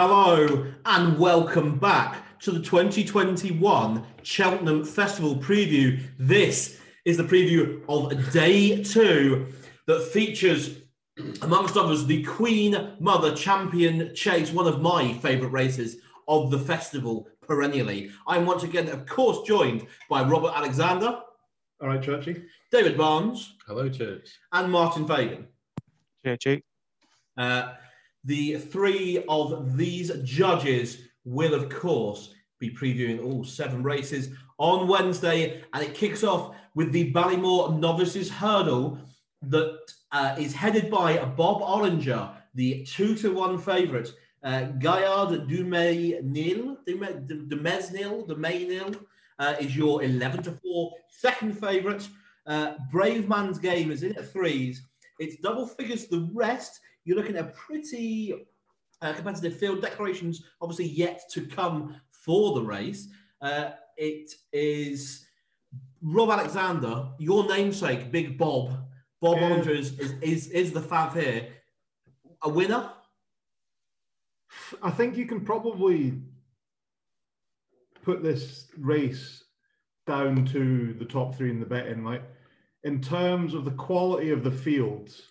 Hello and welcome back to the 2021 Cheltenham Festival preview. This is the preview of day two that features, amongst others, the Queen Mother Champion Chase, one of my favourite races of the festival perennially. I'm once again, of course, joined by Robert Alexander. All right, Churchy. David Barnes. Hello, Church. And Martin Fagan. Churchy. Uh, the three of these judges will, of course, be previewing all seven races on Wednesday, and it kicks off with the Ballymore Novices Hurdle that uh, is headed by Bob Olinger, the two to one favourite. Uh, Gaillard Dumesnil, Dumesnil, Dumesnil uh, is your 11 to 4 second favourite. Uh, Brave Man's Game is in at threes. It's double figures the rest you're looking at a pretty uh, competitive field. Declarations obviously yet to come for the race. Uh, it is Rob Alexander, your namesake, Big Bob. Bob yeah. Andrews is, is, is the fav here. A winner? I think you can probably put this race down to the top three in the betting. Like in terms of the quality of the fields,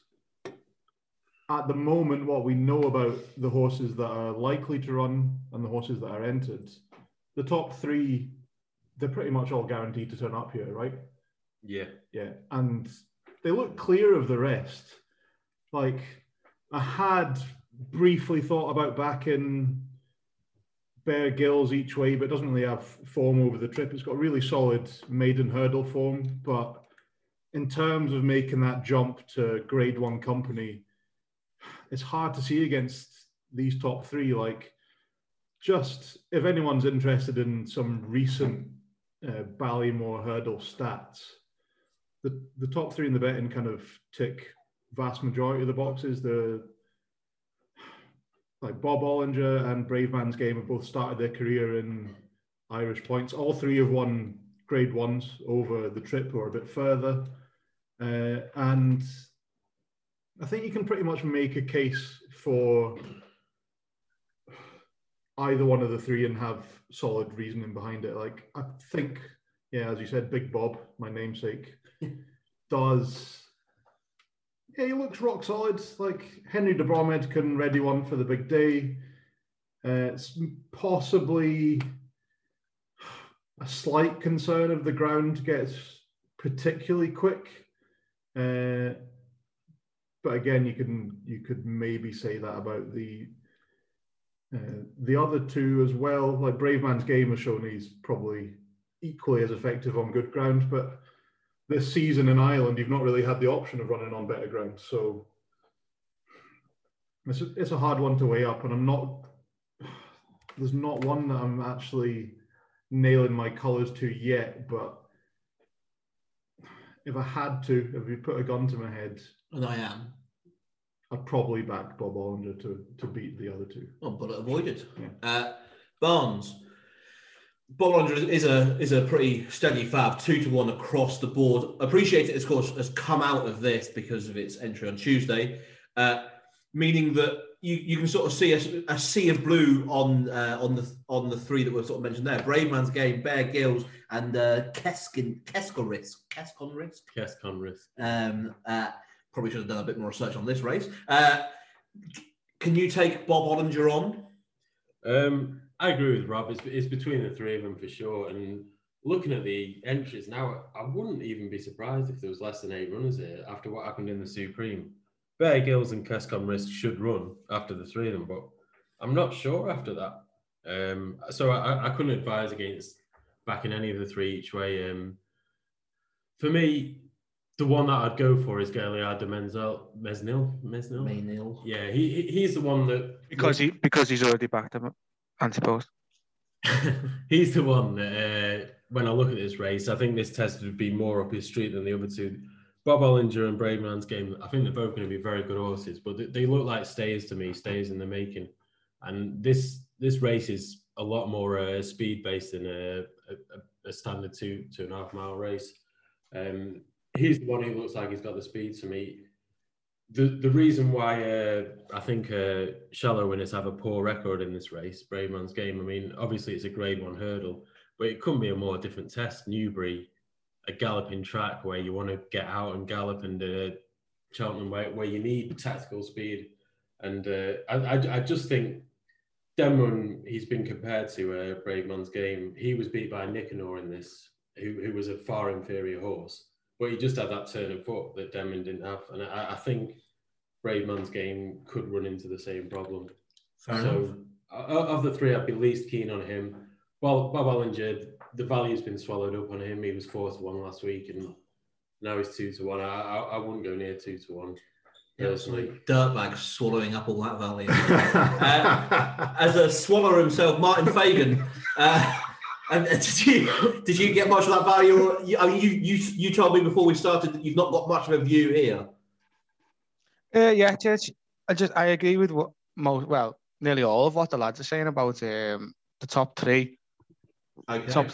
at the moment, what we know about the horses that are likely to run and the horses that are entered, the top three, they're pretty much all guaranteed to turn up here, right? Yeah. Yeah. And they look clear of the rest. Like, I had briefly thought about backing Bear Ghylls each way, but doesn't really have form over the trip. It's got really solid maiden hurdle form, but in terms of making that jump to grade one company, it's hard to see against these top three. Like, just if anyone's interested in some recent uh, Ballymore hurdle stats, the the top three in the betting kind of tick vast majority of the boxes. The like Bob Olinger and Brave Man's Game have both started their career in Irish points. All three have won grade ones over the trip or a bit further. Uh, and I think you can pretty much make a case for either one of the three and have solid reasoning behind it. Like I think, yeah, as you said, Big Bob, my namesake, does. Yeah, he looks rock solid. Like Henry de Bromhead can ready one for the big day. Uh, it's possibly a slight concern of the ground gets particularly quick. Uh, but again, you can you could maybe say that about the uh, the other two as well. Like Brave Man's Game has shown he's probably equally as effective on good ground, but this season in Ireland, you've not really had the option of running on better ground. So it's a, it's a hard one to weigh up, and I'm not. There's not one that I'm actually nailing my colours to yet, but if I had to, if you put a gun to my head, and I am, I'd probably back Bob Olinger to to beat the other two. Oh, bullet avoided. Yeah. Uh, Barnes. Bob Olinger is a is a pretty steady fab, two to one across the board. Appreciate it, of course, has come out of this because of its entry on Tuesday, uh, meaning that you, you can sort of see a, a sea of blue on uh, on the on the three that were sort of mentioned there: Brave Man's Game, Bear Ghylls, and uh, Keskin Keskonrisk. Keskonrisk. Keskonrisk. Um, uh, probably should have done a bit more research on this race. Uh, can you take Bob Olinger on? Um, I agree with Rob. It's, it's between the three of them for sure. And looking at the entries now, I wouldn't even be surprised if there was less than eight runners here after what happened in the Supreme. Bear Ghylls and Keskonrisk should run after the three of them, but I'm not sure after that. Um, so I, I couldn't advise against backing any of the three each way. Um, for me, the one that I'd go for is Gaillard de Menzel, Mesnil, Mesnil. Maynil. Yeah, he, he's the one that because he because he's already backed him, I suppose. he's the one that uh, when I look at this race, I think this test would be more up his street than the other two. Bob Olinger and Brave Man's game, I think they're both going to be very good horses, but they, they look like stays to me, stays in the making. And this this race is a lot more uh, speed based than a, a, a, standard two two and a half mile race. Um, he's the one who looks like he's got the speed to meet. the the reason why uh, I think uh, Challow winners have a poor record in this race, Bravemans's game. I mean, obviously it's a Grade One hurdle, but it couldn't be a more different test. Newbury, a galloping track where you want to get out and gallop, and uh, Cheltenham where, where you need tactical speed. And uh, I, I, I just think Denman, he's been compared to uh, Bravemans's game. He was beat by Nicanor in this, who, who was a far inferior horse. But he just had that turn of foot that Denman didn't have. And I, I think Bravemans's game could run into the same problem. Fair so uh, of the three, I'd be least keen on him. Well, Bob Olinger, the value's been swallowed up on him. He was four to one last week, and now he's two to one. I, I, I wouldn't go near two to one personally. Dirtbag swallowing up all that value. uh, as a swallower himself, Martin Fagan. Uh, and did you did you get much of that value? Or, I mean, you you you told me before we started that you've not got much of a view here. Uh, yeah, Church. I just I agree with what most well nearly all of what the lads are saying about um, the top three. Okay. Top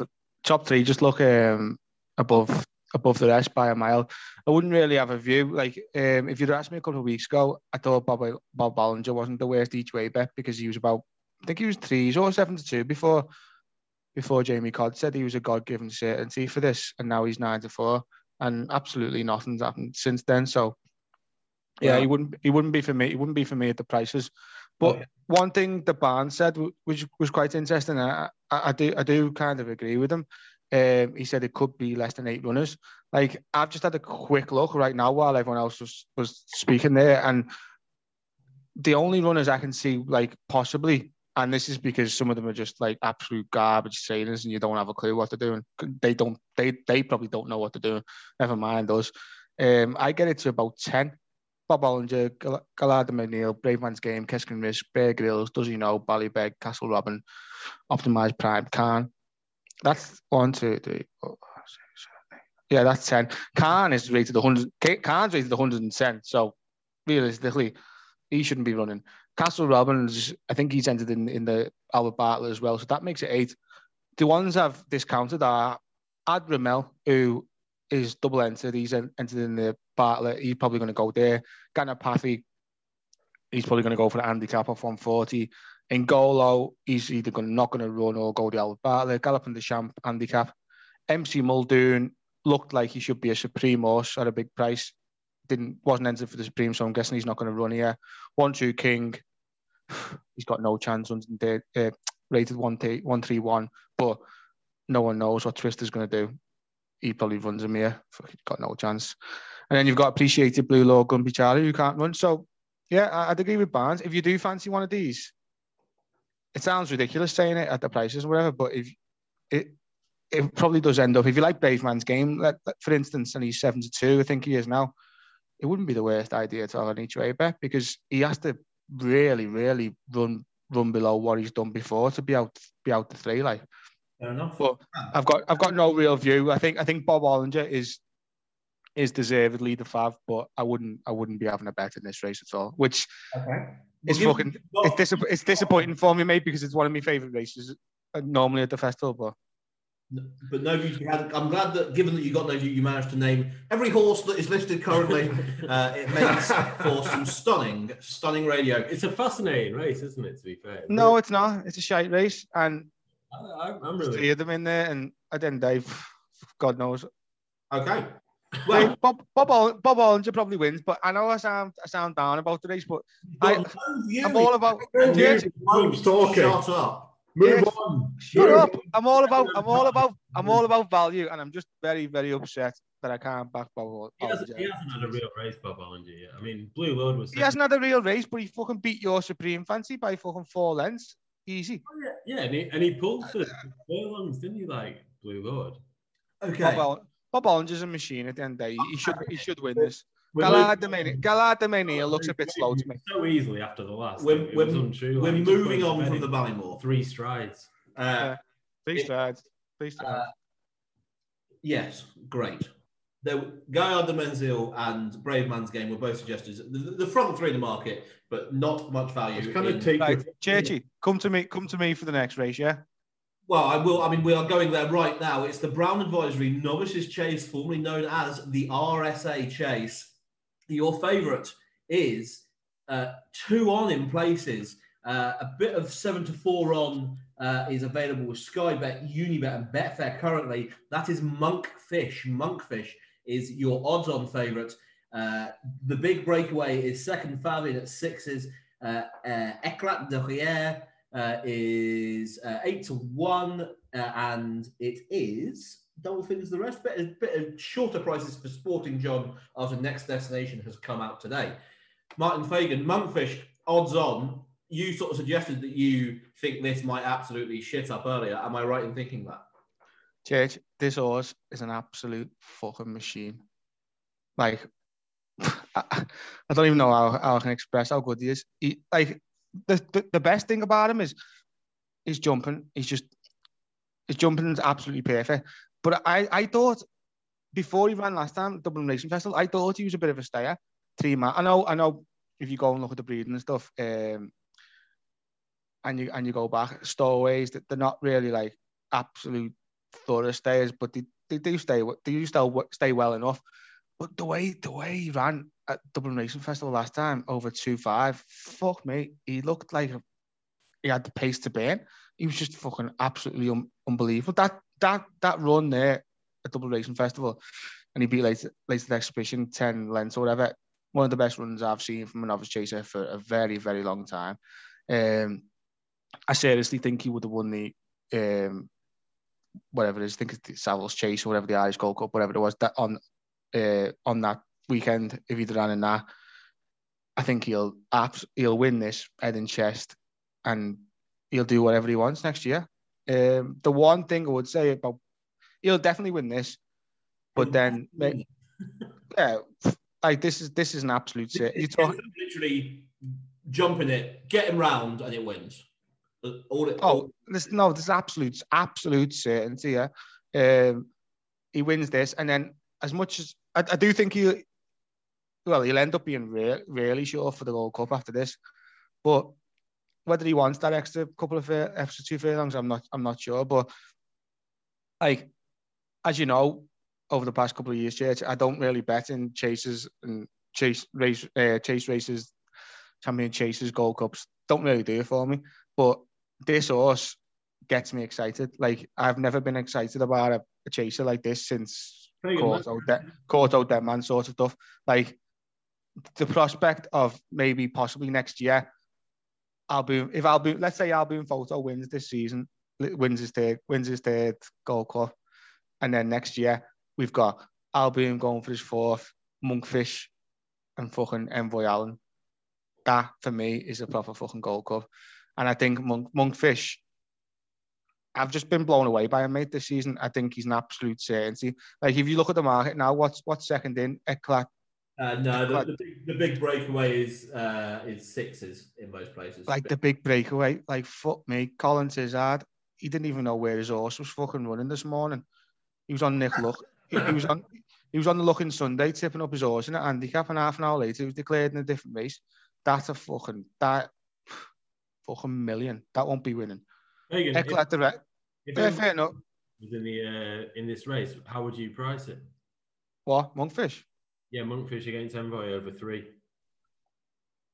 top three just look um, above above the rest by a mile. I wouldn't really have a view. Like um, if you'd asked me a couple of weeks ago, I thought Bob Bob Ballinger wasn't the worst each way bet because he was about I think he was threes or seven to two before before Jamie Codd said he was a God given certainty for this, and now he's nine to four, and absolutely nothing's happened since then. So yeah, Yeah. he wouldn't he wouldn't be for me. He wouldn't be for me at the prices. But Okay. one thing the Barnes said, which was quite interesting, I, I, I do I do kind of agree with him. Um, he said it could be less than eight runners. Like I've just had a quick look right now while everyone else was was speaking there, and the only runners I can see like possibly, and this is because some of them are just like absolute garbage trainers, and you don't have a clue what they're doing. They don't. They they probably don't know what they're doing. Never mind us. Um, I get it to about ten. Bob Olinger, Gal- Galard McNeil, Brave Man's Game, Keskin Risk, Bear Grylls, Does He Know, Ballybeg, Castle Robin, Optimised Prime, Khan. That's one, two, three, four, six, seven, eight. Yeah, that's 10. Khan is rated 100. K- Khan's rated 110. So realistically, he shouldn't be running. Castle Robbins, I think he's entered in, in the Albert Bartlett as well. So that makes it eight. The ones I've discounted are Adrimel, who is double entered. He's en- entered in the Bartlett. He's probably going to go there. Ganapathy, he's probably going to go for the handicap off 140. In Golo, he's either going not going to run or go the Albert Bartlett. Galloping the Champ handicap. MC Muldoon looked like he should be a Supreme horse at a big price. Didn't wasn't entered for the Supreme, so I'm guessing he's not going to run here. One two King, he's got no chance. Uh, rated one three one, but no one knows what Twister's going to do. He probably runs him here. Got no chance. And then you've got appreciated Blue Lord Gumpy Charlie who can't run. So yeah, I'd agree with Barnes. If you do fancy one of these, it sounds ridiculous saying it at the prices or whatever, but if it it probably does end up if you like Brave Man's game, let- for instance, and he's seven to two, I think he is now. It wouldn't be the worst idea to have an each way bet because he has to really, really run run below what he's done before to be out be out the three. Like Fair enough. But I've got I've got no real view. I think I think Bob Olinger is is deservedly the fav, but I wouldn't I wouldn't be having a bet in this race at all. Which okay. fucking it's, dis- it's disappointing for me, mate, because it's one of my favourite races uh, normally at the festival. But But no view to had. I'm glad that, given that you got no view, you managed to name every horse that is listed currently. uh, it makes for some stunning, stunning radio. It's a fascinating race, isn't it? To be fair. no, it's not. It's a shite race, and I, I- I'm there's really. three of them in there, and I the end, Dave, God knows. Okay. Well, Well, Bob Bob, Oll- Bob Olinger probably wins, but I know I sound I sound down about the race, but I- you've got no view. I'm all about. No view. Yeah, talking. Shut up. Move Yeah. on. Shut Move up! I'm all about. I'm all about. I'm all about value, and I'm just very, very upset that I can't back Bob He hasn't, Olinger. he hasn't had a real race, Bob Olinger. Yet. I mean, Blue Lord was. He hasn't had a real race, but he fucking beat your Supreme Fancy by fucking four lengths. Easy. Oh, yeah, and he, and he pulled for furlongs, didn't he? Like Blue Lord. Okay. Bob, Oll- Bob Olinger's a machine at the end of the day. He should. He should win this. We're Galard moving- Domini- Galard Domini looks a bit slow to me. So easily after the last. We're, we're, was untrue. we're like, moving on from the Ballymore. Three strides. Uh, Three It- strides. Three strides. uh, yes, great. There, Gaillard de Menzel and Brave Man's Game were both suggested. The, the front three in the market, but not much value. It's kind in- of take right, your- Churchy, come to me. Come to me for the next race. Yeah. Well, I will. I mean, we are going there right now. It's the Brown Advisory Novices Chase, formerly known as the RSA Chase. Your favourite is uh, two on in places. Uh, a bit of seven to four on uh, is available with Sky Bet, Unibet, and Betfair currently. That is Monkfish. Monkfish is your odds on favourite. Uh, the big breakaway is second Fabian at sixes. Uh, uh, Eclat de Rire uh, is uh, eight to one, and it is double figures the rest. Bit of shorter prices for Sporting John after Next Destination has come out today. Martin Fagan, Monkfish, odds on. You sort of suggested that you think this might absolutely shit up earlier. Am I right in thinking that? Church, this horse is an absolute fucking machine. Like, I, I don't even know how, how I can express how good he is. He, like, the, the, the best thing about him is he's jumping. He's just, his jumping is absolutely perfect. But I, I thought before he ran last time, Dublin Racing Festival, I thought he was a bit of a stayer. Three man. I know, I know. If you go and look at the breeding and stuff, um, and you and you go back stowaways, that they're not really like absolute thorough stayers, but they, they do stay. They do still stay well enough. But the way the way he ran at Dublin Racing Festival last time over two five, fuck me, he looked like he had the pace to burn. He was just fucking absolutely un- unbelievable. That that that run there at Dublin Racing Festival, and he beat Latest Latest Exhibition ten lengths or whatever. One of the best runs I've seen from a novice chaser for a very very long time. Um, I seriously think he would have won the um, whatever it is. I think it's the Savills Chase or whatever the Irish Gold Cup, whatever it was that on uh, on that weekend if he'd ran in that. I think he'll he'll win this head and chest, and he'll do whatever he wants next year. Um, the one thing I would say about he'll definitely win this, but then yeah, like this is this is an absolute set. You talk literally jumping it, getting him round, and it wins. All it, oh, this, no, there's absolute absolute certainty. Yeah, um, he wins this, and then as much as I, I do think he, well, he'll end up being re- really sure for the Gold Cup after this, but whether he wants that extra couple of uh, extra two furlongs, I'm not I'm not sure. But like as you know, over the past couple of years, Church, I don't really bet in chases and chase race uh, chase races, champion chases, Gold Cups. Don't really do it for me. But this horse gets me excited. Like I've never been excited about a, a chaser like this since Kauto, De- Kauto Deadman sort of stuff. Like the prospect of maybe possibly next year, Al Boum, if Al Boum, let's say Al Boum Photo wins this season, wins his third, wins his third Gold Cup, and then next year we've got Al Boum going for his fourth, Monkfish, and fucking Envoy Allen. That for me is a proper fucking Gold Cup. And I think Monk, Monkfish, I've just been blown away by him, mate, this season. I think he's an absolute certainty. Like, if you look at the market now, what's what's second in? Eclat. Uh, no, the, the, big, the big breakaway is uh, is sixes in most places. Like the big breakaway, like fuck me, Colin Tizzard. He didn't even know where his horse was fucking running this morning. He was on Nick Luck. he, he was on he was on the Luck On Sunday tipping up his horse in a handicap, and half an hour later he was declared in a different race. That's a fucking that fucking million. That won't be winning. Eclat if, the red. if Fair, fair enough. was in the uh, in this race, how would you price it? What? Monkfish? Yeah, Monkfish against Envoy over three.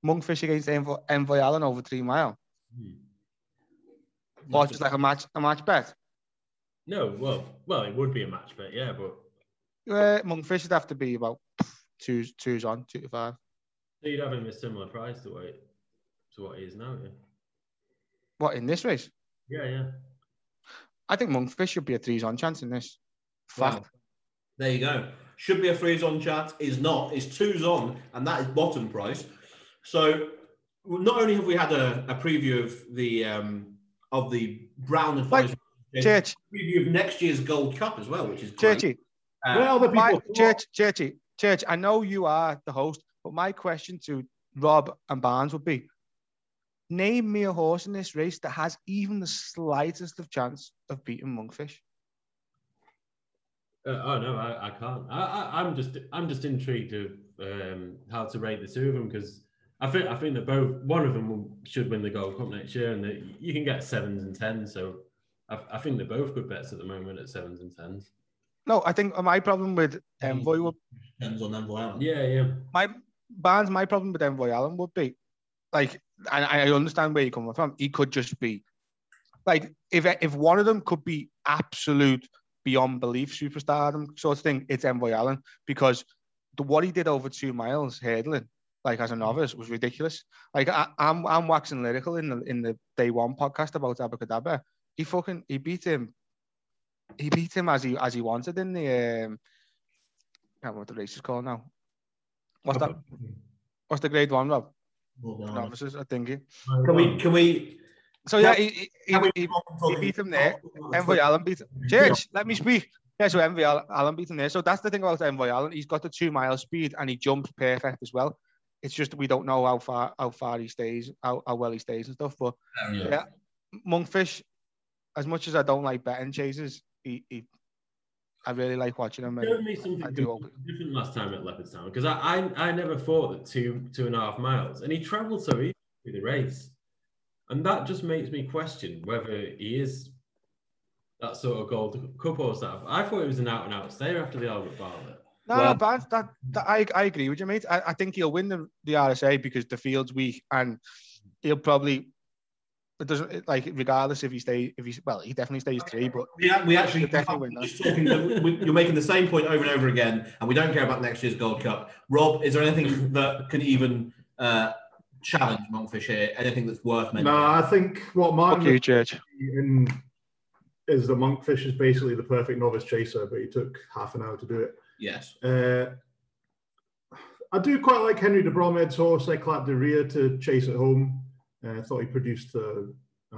Monkfish against Envoy, Envoy Allen over three mile. Hmm. Or just like a match a match bet. No, well, well, it would be a match bet, yeah, but Uh, Monkfish would have to be about two twos on, two to five. So you'd have him a similar price to what it, to what he is now. Yeah, What in this race? yeah, yeah. I think Monkfish should be a threes on chance in this. Fact. Wow. There you go. Should be a threes on chat. Is not. Is twos on, and that is bottom price. So not only have we had a, a preview of the um, of the Brown and Like, Fives, Church, preview of next year's Gold Cup as well, which is great. Churchy, Uh, well, the people. my, Church, Churchy, Church. I know you are the host, but my question to Rob and Barnes would be: Name me a horse in this race that has even the slightest of chance of beating Monkfish. Uh, oh no, I, I can't. I, I, I'm just I'm just intrigued of um, how to rate the two of them because I think I think that both one of them will, should win the Gold Cup next year, and that you can get sevens and tens. So I, I think they're both good bets at the moment at sevens and tens. No, I think my problem with Envoy will depends on Envoy Allen. Yeah, yeah. my Barnes, my problem with Envoy Allen would be like, and I understand where you're coming from. He could just be like, if if one of them could be absolute beyond belief superstardom sort of thing, it's Envoy Allen because the what he did over two miles hurdling, like as a novice, was ridiculous. Like I, am I'm, I'm waxing lyrical in the in the day one podcast about Abacadabra. He fucking he beat him. He beat him as he as he wanted in the um. I can't remember what the race is called now. What's that? What's the grade one, Rob? Novices, I think. He can we can we so yeah, he, he, he, he, beat him there. Envoy Allen beat him. Church, let me speak. Yeah, so Envoy Allen beat him there. So that's the thing about Envoy Allen. He's got the two mile speed and he jumps perfect as well. It's just we don't know how far how far he stays, how, how well he stays and stuff. But oh, yeah. yeah, Monkfish, as much as I don't like betting chases, he, he I really like watching him. Showed me something different last time at Leopardstown because I, I I never thought that two two and a half miles, and he travelled so easy through the race, and that just makes me question whether he is that sort of gold cup or stuff. I thought he was an out and out stayer after the Albert Bartlett. No, well, but that, that, I, I agree with you, mate. I, I think he'll win the, the RSA because the field's weak and he'll probably it doesn't like regardless if he stays if he's well he definitely stays three but we, we actually definitely talking, you're making the same point over and over again and we don't care about next year's gold cup rob is there anything that can even uh, challenge monkfish here anything that's worth mentioning? No i think what martin you, Church. In, is that monkfish is basically the perfect novice chaser but he took half an hour to do it. Yes. Uh, i do quite like henry de bromhead's horse. I Eclat de Rire to chase at home. Uh, I thought he produced a, a,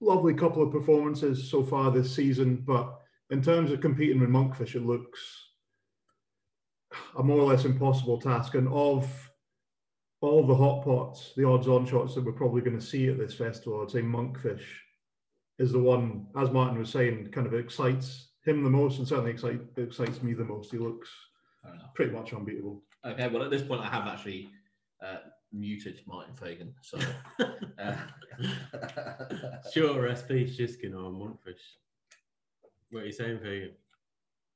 lovely couple of performances so far this season, but in terms of competing with Monkfish, it looks a more or less impossible task. And of all the hot pots, the odds-on shots that we're probably going to see at this festival, I'd say Monkfish is the one, as Martin was saying, kind of excites him the most, and certainly excite, excites me the most. He looks pretty much unbeatable. Okay, well at this point, I have actually uh, muted Martin Fagan. So, uh, sure, SP Shishkin or Monkfish. What are you saying, Fagan?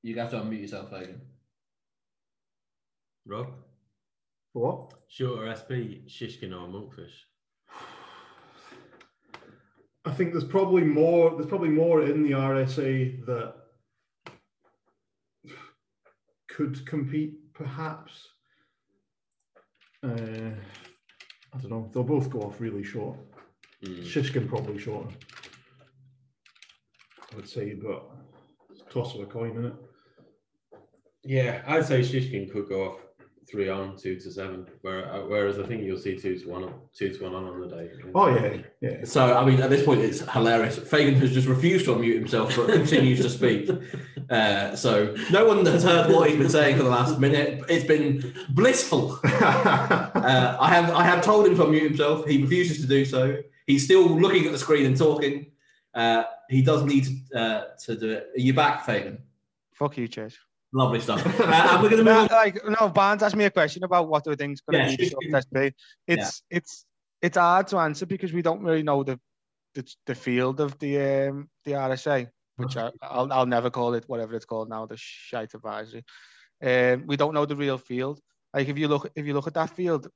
You have to unmute yourself, Fagan. Rob? What? Shorter SP, Shishkin or Monkfish? I think there's probably more. There's probably more in the RSA that could compete, perhaps. Uh, I don't know. They'll both go off really short. Mm. Shishkin probably shorter. I would say, but toss of a coin, isn't it? Yeah, I'd say Shishkin could go off three on, two to seven. Where, uh, whereas I think you'll see two to one, two to one on on the day. Oh yeah, yeah. So I mean, at this point, it's hilarious. Fagan has just refused to unmute himself, but continues to speak. Uh, so no one has heard what he's been saying for the last minute. It's been blissful. uh, I have I have told him to unmute himself. He refuses to do so. He's still looking at the screen and talking. Uh, he does need to, uh, to do it. Are you back, Fagan? Fuck you, Chase. Lovely stuff. uh, and we're going to move. Like no, Barnes asked me a question about what the things going to yeah, be. It's yeah. it's it's hard to answer because we don't really know the the, the field of the um, the RSA, which I, will I'll never call it whatever it's called now, the shite advisory. Um, we don't know the real field. Like if you look if you look at that field,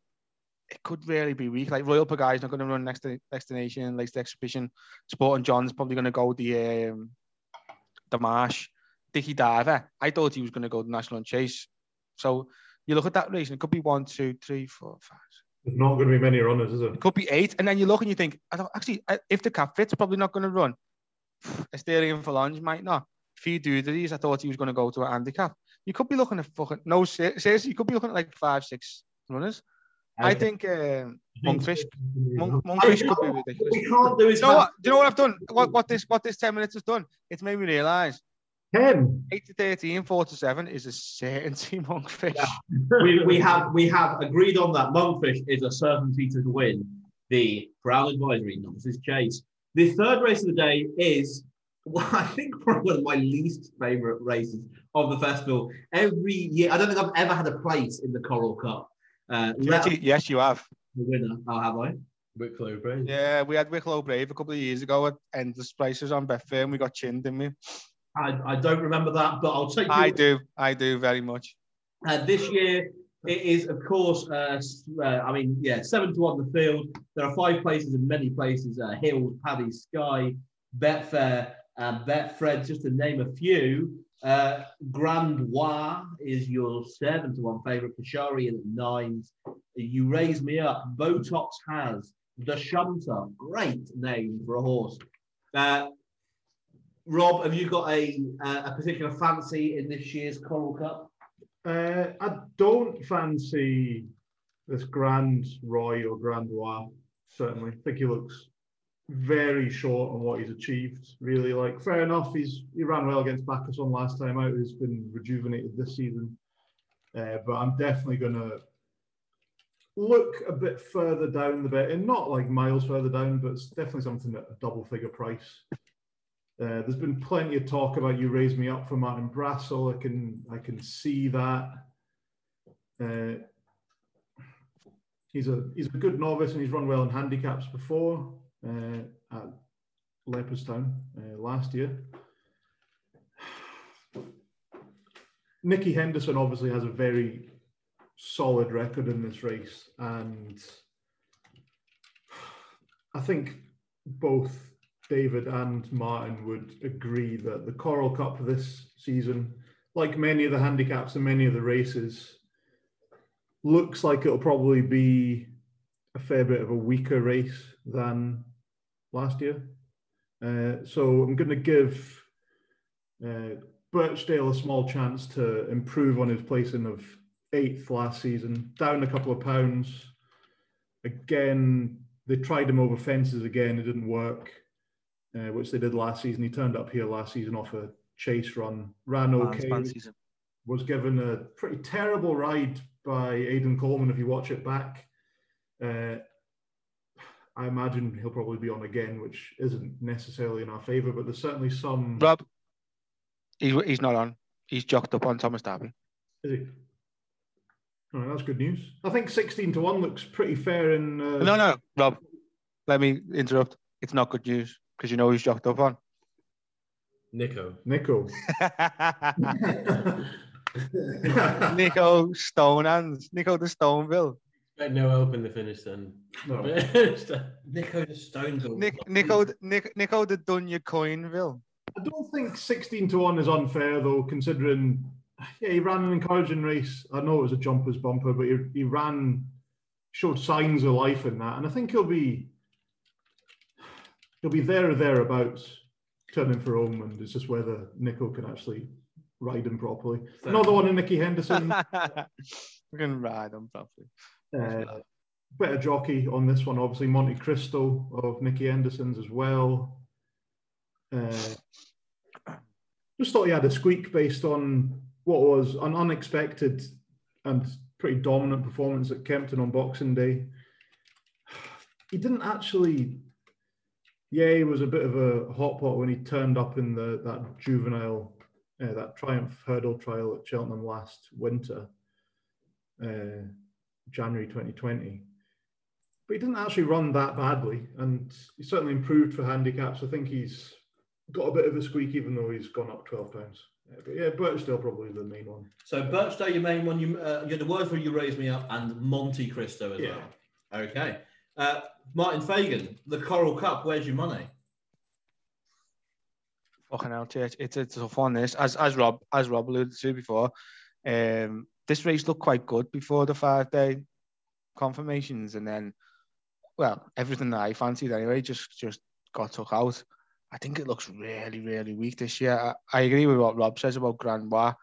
it could really be weak. Like Royale Pagaille is not going to run next to next to Nation, next to Exhibition. Sporting John's probably going to go the um, the Marsh. Dicky Diver, I thought he was going to go the National and Chase. So you look at that race, and it could be one, two, three, four, five. There's not going to be many runners, is it? It could be eight, and then you look and you think, I don't actually. If the cap fits, probably not going to run. Asterion Forlonge might not. If you do these, I thought he was going to go to a handicap. You could be looking at fucking no seriously. You could be looking at like five, six runners. I think uh, monkfish, monk, monkfish could be ridiculous. We can't do is. You know what? Do you know what I've done? What, what this what this ten minutes has done? It's made me realise 10. 8 to 13, 4 to 7 is a certainty monkfish. Yeah. we, we have we have agreed on that monkfish is a certainty to win the Brown Advisory Novices Chase. The third race of the day is well, I think probably one of my least favourite races of the festival. Every year, I don't think I've ever had a place in the Coral Cup. Uh, yes, you have. The winner, oh, have I? Wicklow Brave. Yeah, we had Wicklow Brave a couple of years ago at endless prices on Betfair and we got chinned, didn't we? I, I don't remember that, but I'll take. I do. I do very much. Uh, this year, It is, of course, uh, uh, I mean, yeah, seven to one the field. There are five places in many places uh, Hills, Paddy, Sky, Betfair, and Betfred, just to name a few. Uh, Grandois is your seven to one favourite. Kashari in at nines. You raise me up. Botox has the Shunter. Great name for a horse. Uh, Rob, have you got a a particular fancy in this year's Coral Cup? Uh, I don't fancy this Grand Roy or Grand Roi, certainly. I think he looks very short on what he's achieved, really. Like, fair enough, he's he ran well against Bacchus on last time out. He's been rejuvenated this season. Uh, but I'm definitely going to look a bit further down the bet, and not like miles further down, but it's definitely something at a double figure price. Uh, there's been plenty of talk about you raise me up for Martin Brassil. I can I can see that. Uh, he's a he's a good novice and he's run well in handicaps before uh, at Leopardstown uh, last year. Nicky Henderson obviously has a very solid record in this race, and I think both David and Martin would agree that the Coral Cup this season, like many of the handicaps and many of the races, looks like it'll probably be a fair bit of a weaker race than last year. Uh, so I'm going to give uh, Birchdale a small chance to improve on his placing of eighth last season, down a couple of pounds. Again, they tried him over fences again, it didn't work, uh, which they did last season. He turned up here last season off a chase run, ran okay, was given a pretty terrible ride by Aidan Coleman if you watch it back. Uh, I imagine he'll probably be on again, which isn't necessarily in our favour, but there's certainly some. Rob, he's, he's not on. He's jocked up on Thomas Darby. Is he? All right, that's good news. I think 16 to 1 looks pretty fair in. Uh, No, no, Rob. Let me interrupt. It's not good news because you know who's jocked up on. Nico. Nico. Nico Stonehands. Nico the Stoneville. Expect no help in the finish then. No. Uh, Nico the Stoneville. Nick, Nico, Nick, Nico the Dunya Coinville. I don't think 16 to 1 is unfair, though, considering yeah, he ran an encouraging race. I know it was a jumper's bumper, but he, he ran, showed signs of life in that. And I think he'll be he'll be there or thereabouts turning for home. And it's just whether Nico can actually ride him properly. Fair Another one in Nicky Henderson. we can ride him properly. Uh, better jockey on this one, obviously. Monte Cristo of Nicky Henderson's as well. Uh, just thought he had a squeak based on what was an unexpected and pretty dominant performance at Kempton on Boxing Day. He didn't actually. Yeah, he was a bit of a hot pot when he turned up in the that juvenile, uh, that Triumph Hurdle trial at Cheltenham last winter. Uh, January 2020. But he didn't actually run that badly, and he certainly improved for handicaps. I think he's got a bit of a squeak, even though he's gone up 12 pounds. Yeah, but yeah, Birchdale probably the main one. So Birchdale, your main one. You uh, the word for you raise me up, and Monte Cristo as Yeah. well. Okay. Uh, Martin Fagan, the Coral Cup. Where's your money? Fucking hell. It's, it's a tough one, this. As, as Rob as Rob alluded to before, um, this race looked quite good before the five day confirmations. And then, well, everything that I fancied anyway just, just got took out. I think it looks really, really weak this year. I, I agree with what Rob says about Grandbois.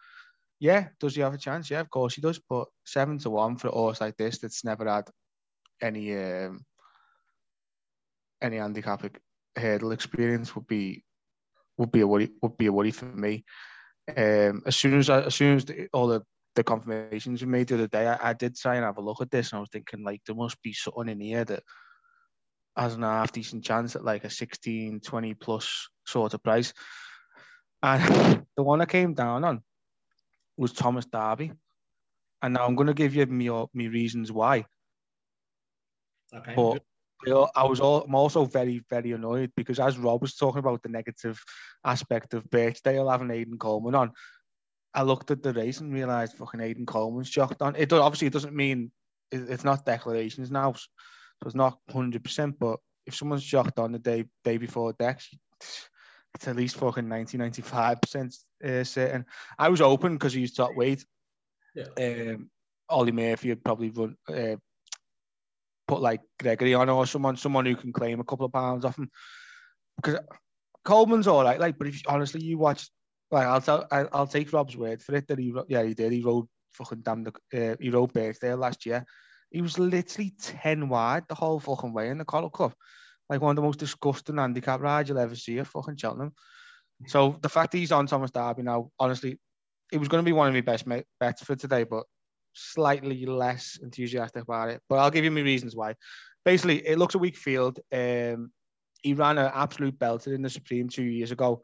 Yeah, does he have a chance? Yeah, of course he does. But seven to one for a horse like this that's never had any um, any handicap hurdle experience would be would be a worry would be a worry for me. Um, as soon as I, as soon as the, all the, the confirmations were made the other day, I, I did try and have a look at this, and I was thinking like there must be something in here that has an half decent chance at like a 16, 20 plus sort of price. And the one I came down on was Thomas Darby. And now I'm going to give you me, me reasons why. Okay. But I was all, I'm also very, very annoyed because as Rob was talking about the negative aspect of Birchdale having Aidan Coleman on, I looked at the race and realised fucking Aidan Coleman's jocked on. It obviously it doesn't mean it's not declarations now, so it's not hundred percent. But if someone's jocked on the day day before Dex, it's at least fucking 90 95 percent uh, certain. I was open because he was top weight. Yeah. Um, Olly Murphy would probably run uh, put like Gregory on or someone someone who can claim a couple of pounds off him because Coleman's all right. Like, but if honestly you watch, like I'll tell I'll, I'll take Rob's word for it that he yeah he did he rode fucking damn the uh, he rode Birchdale last year. He was literally ten wide the whole fucking way in the Coral Cup. Like one of the most disgusting handicap rides you'll ever see at fucking Cheltenham. So the fact that he's on Thomas Darby now, honestly, it was going to be one of my best bets for today, but slightly less enthusiastic about it. But I'll give you my reasons why. Basically, it looks a weak field. Um, he ran an absolute belter in the Supreme two years ago.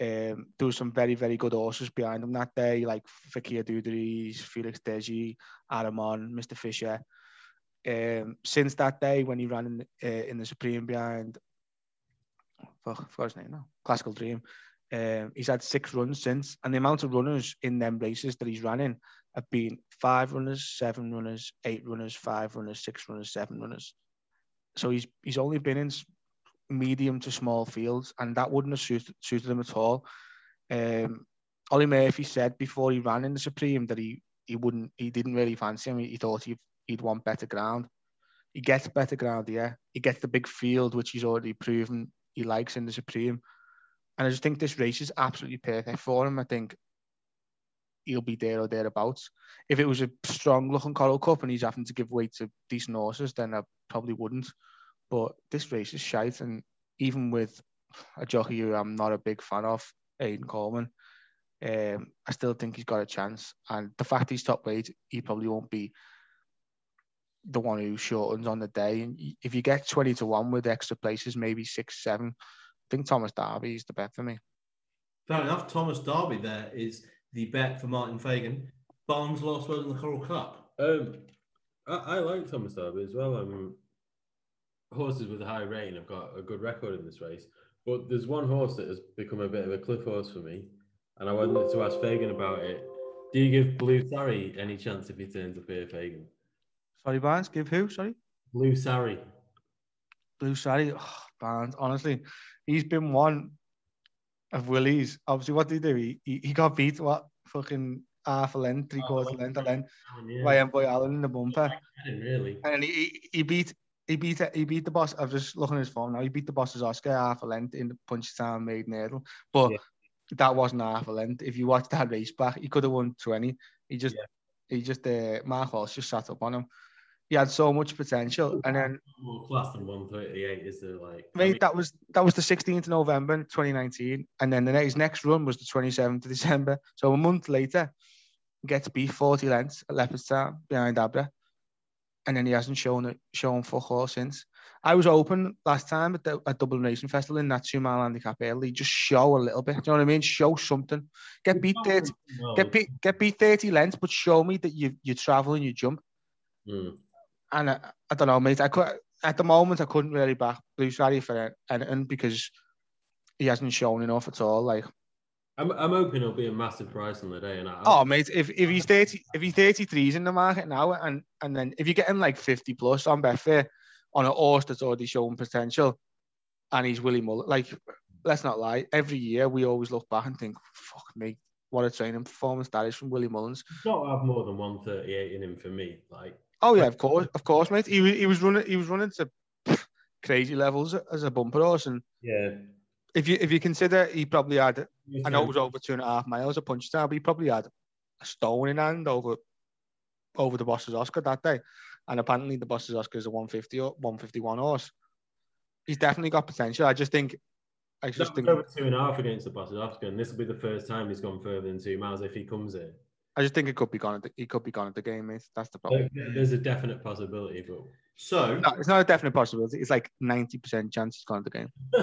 Um, there was some very, very good horses behind him that day, like Fakir d'Oudairies, Felix Desjy, Aramon, Mr. Fisher. Um, since that day, when he ran in, uh, in the Supreme behind, fuck, I his name now, Klassical Dream, um, he's had six runs since, and the amount of runners in them races that he's ran in have been five runners, seven runners, eight runners, five runners, six runners, seven runners. So he's he's only been in medium to small fields, and that wouldn't have suited, suited him at all. Um, Olly Murphy said before he ran in the Supreme that he he wouldn't he didn't really fancy him. He, he thought he'd he'd want better ground. He gets better ground, yeah. He gets the big field, which he's already proven he likes in the Supreme. And I just think this race is absolutely perfect for him. I think he'll be there or thereabouts. If it was a strong looking Coral Cup and he's having to give way to decent horses, then I probably wouldn't. But this race is shite, and even with a jockey who I'm not a big fan of, Aidan Coleman, um, I still think he's got a chance. And the fact he's top weight, he probably won't be the one who shortens on the day. And if you get 20 to 1 with extra places, maybe six, seven, I think Thomas Darby is the bet for me. Fair enough. Thomas Darby there is the bet for Martin Fagan. Barnes last word in the Coral Cup. Um, I, I like Thomas Darby as well. Um, horses with a high rating have got a good record in this race, but there's one horse that has become a bit of a cliff horse for me, and I wanted to ask Fagan about it. Do you give Blue Sari any chance if he turns up here, Fagan? Sorry, Barnes, give who? Sorry? Blue Sari. Blue Sari. Oh, Barnes, honestly, he's been one of Willie's. Obviously, what did he do? He, he, he got beat, what, fucking half a length, three quarters of length, a length Yeah, by Boy Allen in the bumper. really. And then he, he, he beat he beat he beat the boss. I'm just looking at his phone now. He beat the boss's Oscar half a length in the Punchestown Maiden Hurdle, but Yeah. that wasn't half a length. If you watch that race back, he could have won twenty. He just he just uh, Mark Walsh just sat up on him. He had so much potential, and then More class than 138, is there? Like, I mate, mean, that was that was the 16th of November 2019, and then the next next run was the 27th of December. So a month later, he gets beat 40 lengths at Leopardstown behind Abra, and then he hasn't shown it shown fuck all since. I was open last time at the at Dublin Racing Festival in that two mile handicap early. Just show a little bit. Do you know what I mean? Show something. Get beat 30, no. get beat get beat 30 lengths, but show me that you you travel and you jump. Mm. And I, I don't know, mate. I could at the moment I couldn't really back Blue Sari for anything because he hasn't shown enough at all. Like, I'm, I'm hoping it'll be a massive price on the day. And I, oh mate, if, if he's thirty, if he's thirty threes in the market now, and and then if you're getting like fifty plus on Betfair on a horse that's already shown potential, and he's Willie Mullin, like let's not lie, every year we always look back and think, fuck me, what a training performance that is from Willie Mullins. He's got to have more than 138 in him for me. Like, Oh yeah, of course, of course, mate. He, wa- he was running, he was running to crazy levels as a bumper horse, and yeah. if you if you consider he probably had I know it was over two and a half miles a punch down, but he probably had a stone in hand over over the boss's Oscar that day. And apparently the boss's Oscar is a 150 or 151 horse. He's definitely got potential. I just think I just was think over two and a half against the Boston Oscar, and this will be the first time he's gone further than two miles if he comes in. I just think it could be gone at the, he could be gone at the game, mate. That's the problem. There's a definite possibility, but So, No, it's not a definite possibility. It's like 90% chance he's gone at the game.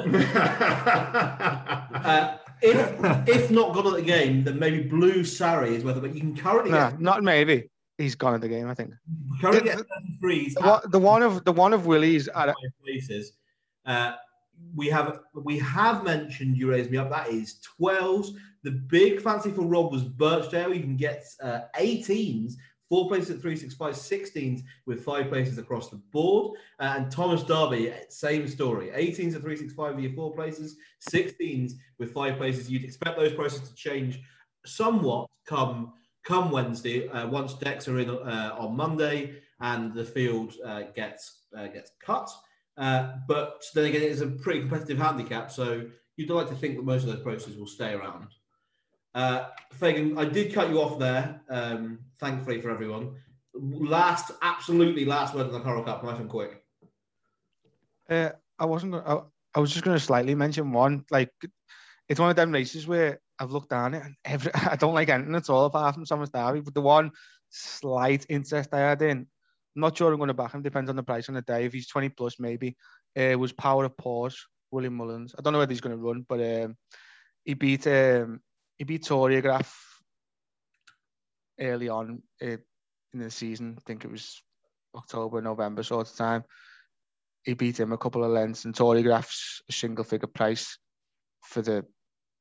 uh, if if not gone at the game, then maybe Blue Sari is whether. But you can currently No, get not maybe. He's gone at the game, I think. currently The- The one, the one of the one of Willie's at places. Uh, we have we have mentioned you raise me up. That is 12s. The big fancy for Rob was Birchdale. You can get uh, 18s, four places at 365, 16s with five places across the board. Uh, and Thomas Darby, same story. 18s at 365 with your four places, 16s with five places. You'd expect those prices to change somewhat come come Wednesday uh, once decks are in uh, on Monday and the field uh, gets uh, gets cut. Uh, but then again, it's a pretty competitive handicap, so you'd like to think that most of those processes will stay around. Uh, Fagan, I did cut you off there, um, thankfully for everyone. Last, absolutely last word on the Coral Cup, nice and quick. Uh, I wasn't. I, I was just going to slightly mention one. Like, it's one of them races where I've looked down it and every I don't like anything at all apart from Thomas Darby. But the one slight interest I had in, I'm not sure I'm going to back him. Depends on the price on the day. If he's 20 plus, maybe. Uh, was Power of Pause, William Mullins. I don't know whether he's going to run, but um, he beat um, he beat Toriograph early on uh, in the season. I think it was October, November sort of time. He beat him a couple of lengths, and Torigraph's a single figure price for the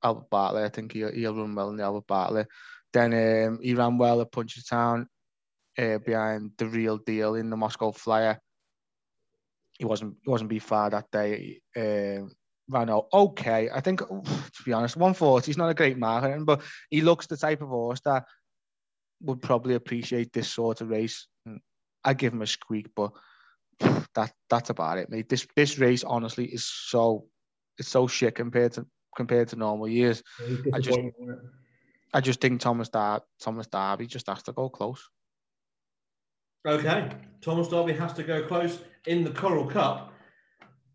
Albert Bartlett. I think he, he'll run well in the Albert Bartlett. Then um, he ran well at Punchestown uh, behind the real deal in the Moscow Flyer. He wasn't he wasn't beat far that day. Uh, ran out okay. I think to be honest, 140 is not a great marker, but he looks the type of horse that would probably appreciate this sort of race. I give him a squeak, but that that's about it, mate. This this race honestly is so it's so shit compared to compared to normal years. I just I just think Thomas Dar- Thomas Darby just has to go close. Okay, Thomas Darby has to go close in the Coral Cup.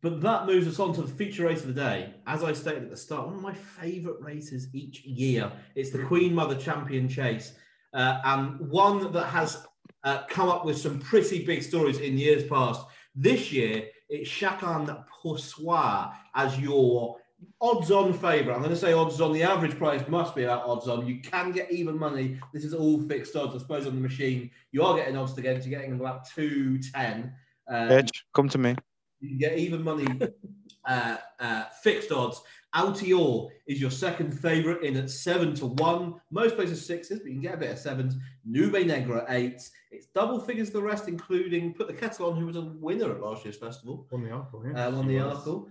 But that moves us on to the feature race of the day. As I stated at the start, one of my favourite races each year. It's the Queen Mother Champion Chase, uh, and one that has uh, come up with some pretty big stories in years past. This year, it's Chacun Pour Soi as your odds on favourite. I'm going to say odds on. The average price must be about odds on. You can get even money. This is all fixed odds. I suppose on the machine, you are getting odds against. You're getting about 210. Um, Bitch, come to me. You can get even money, uh, uh, fixed odds. Altior is your second favourite in at seven to one. Most places sixes, but you can get a bit of sevens. Nube Negra at eight. It's double figures the rest, including Put the Kettle On, who was a winner at last year's festival. Won the Arkle, yeah. Uh, won the Arkle.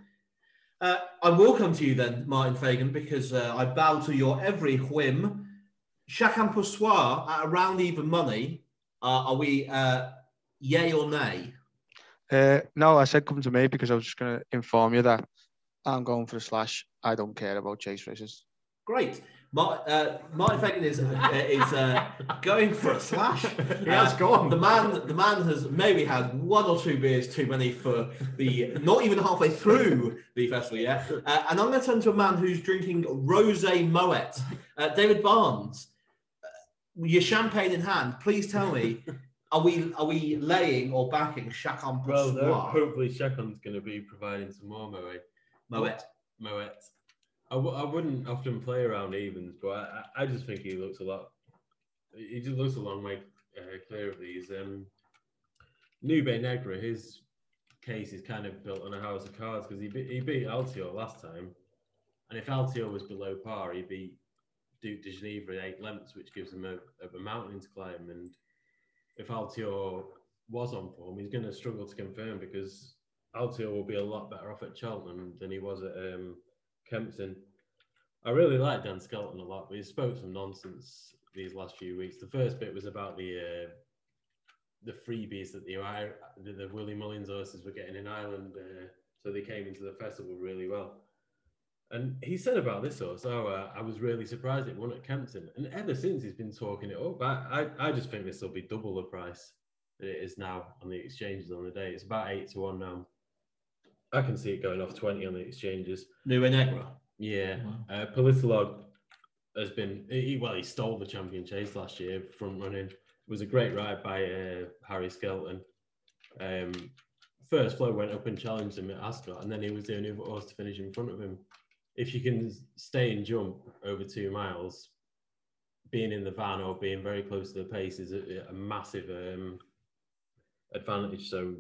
Uh, I will come to you then, Martin Fagan, because uh, I bow to your every whim. Chacun Pour Soi at around even money. Uh, are we uh, yay or nay? Uh, no, I said come to me because I was just going to inform you that I'm going for a slash. I don't care about chase races. Great. Mar- uh, Martin Fagan is uh, is uh, going for a slash. He has Uh, gone. The man, the man has maybe had one or two beers too many for the not even halfway through the festival yet. Uh, and I'm going to turn to a man who's drinking rosé moet. Uh, David Barnes, uh, your champagne in hand. Please tell me, are we are we laying or backing Chacun Pour Well, no, hopefully Chacun's going to be providing some more Moet. Moet. Moet. I, w- I wouldn't often play around evens, but I, I just think he looks a lot. He just looks a long way uh, clear of these. Um, Nube Negra, his case is kind of built on a house of cards because he beat, he beat Altior last time, and if Altior was below par, he beat Duc des Genievres at eight lengths, which gives him a, a mountain to climb. And if Altior was on form, he's going to struggle to confirm because Altior will be a lot better off at Cheltenham than he was at um, Kempton. I really like Dan Skelton a lot, but he spoke some nonsense these last few weeks. The first bit was about the uh, the freebies that the, the the Willie Mullins horses were getting in Ireland, uh, so they came into the festival really well. And he said about this horse, oh, uh, I was really surprised it won at Kempton. And ever since he's been talking it up. I, I, I just think this will be double the price that it is now on the exchanges on the day. It's about eight to one now. I can see it going off 20 on the exchanges. Nube Negra. Yeah. Wow. Uh, Politologue has been, he, well, he stole the champion chase last year from running. It was a great ride by uh, Harry Skelton. Um, First Flow went up and challenged him at Ascot, and then he was the only horse to finish in front of him. If you can stay and jump over two miles, being in the van or being very close to the pace is a, a massive um, advantage. So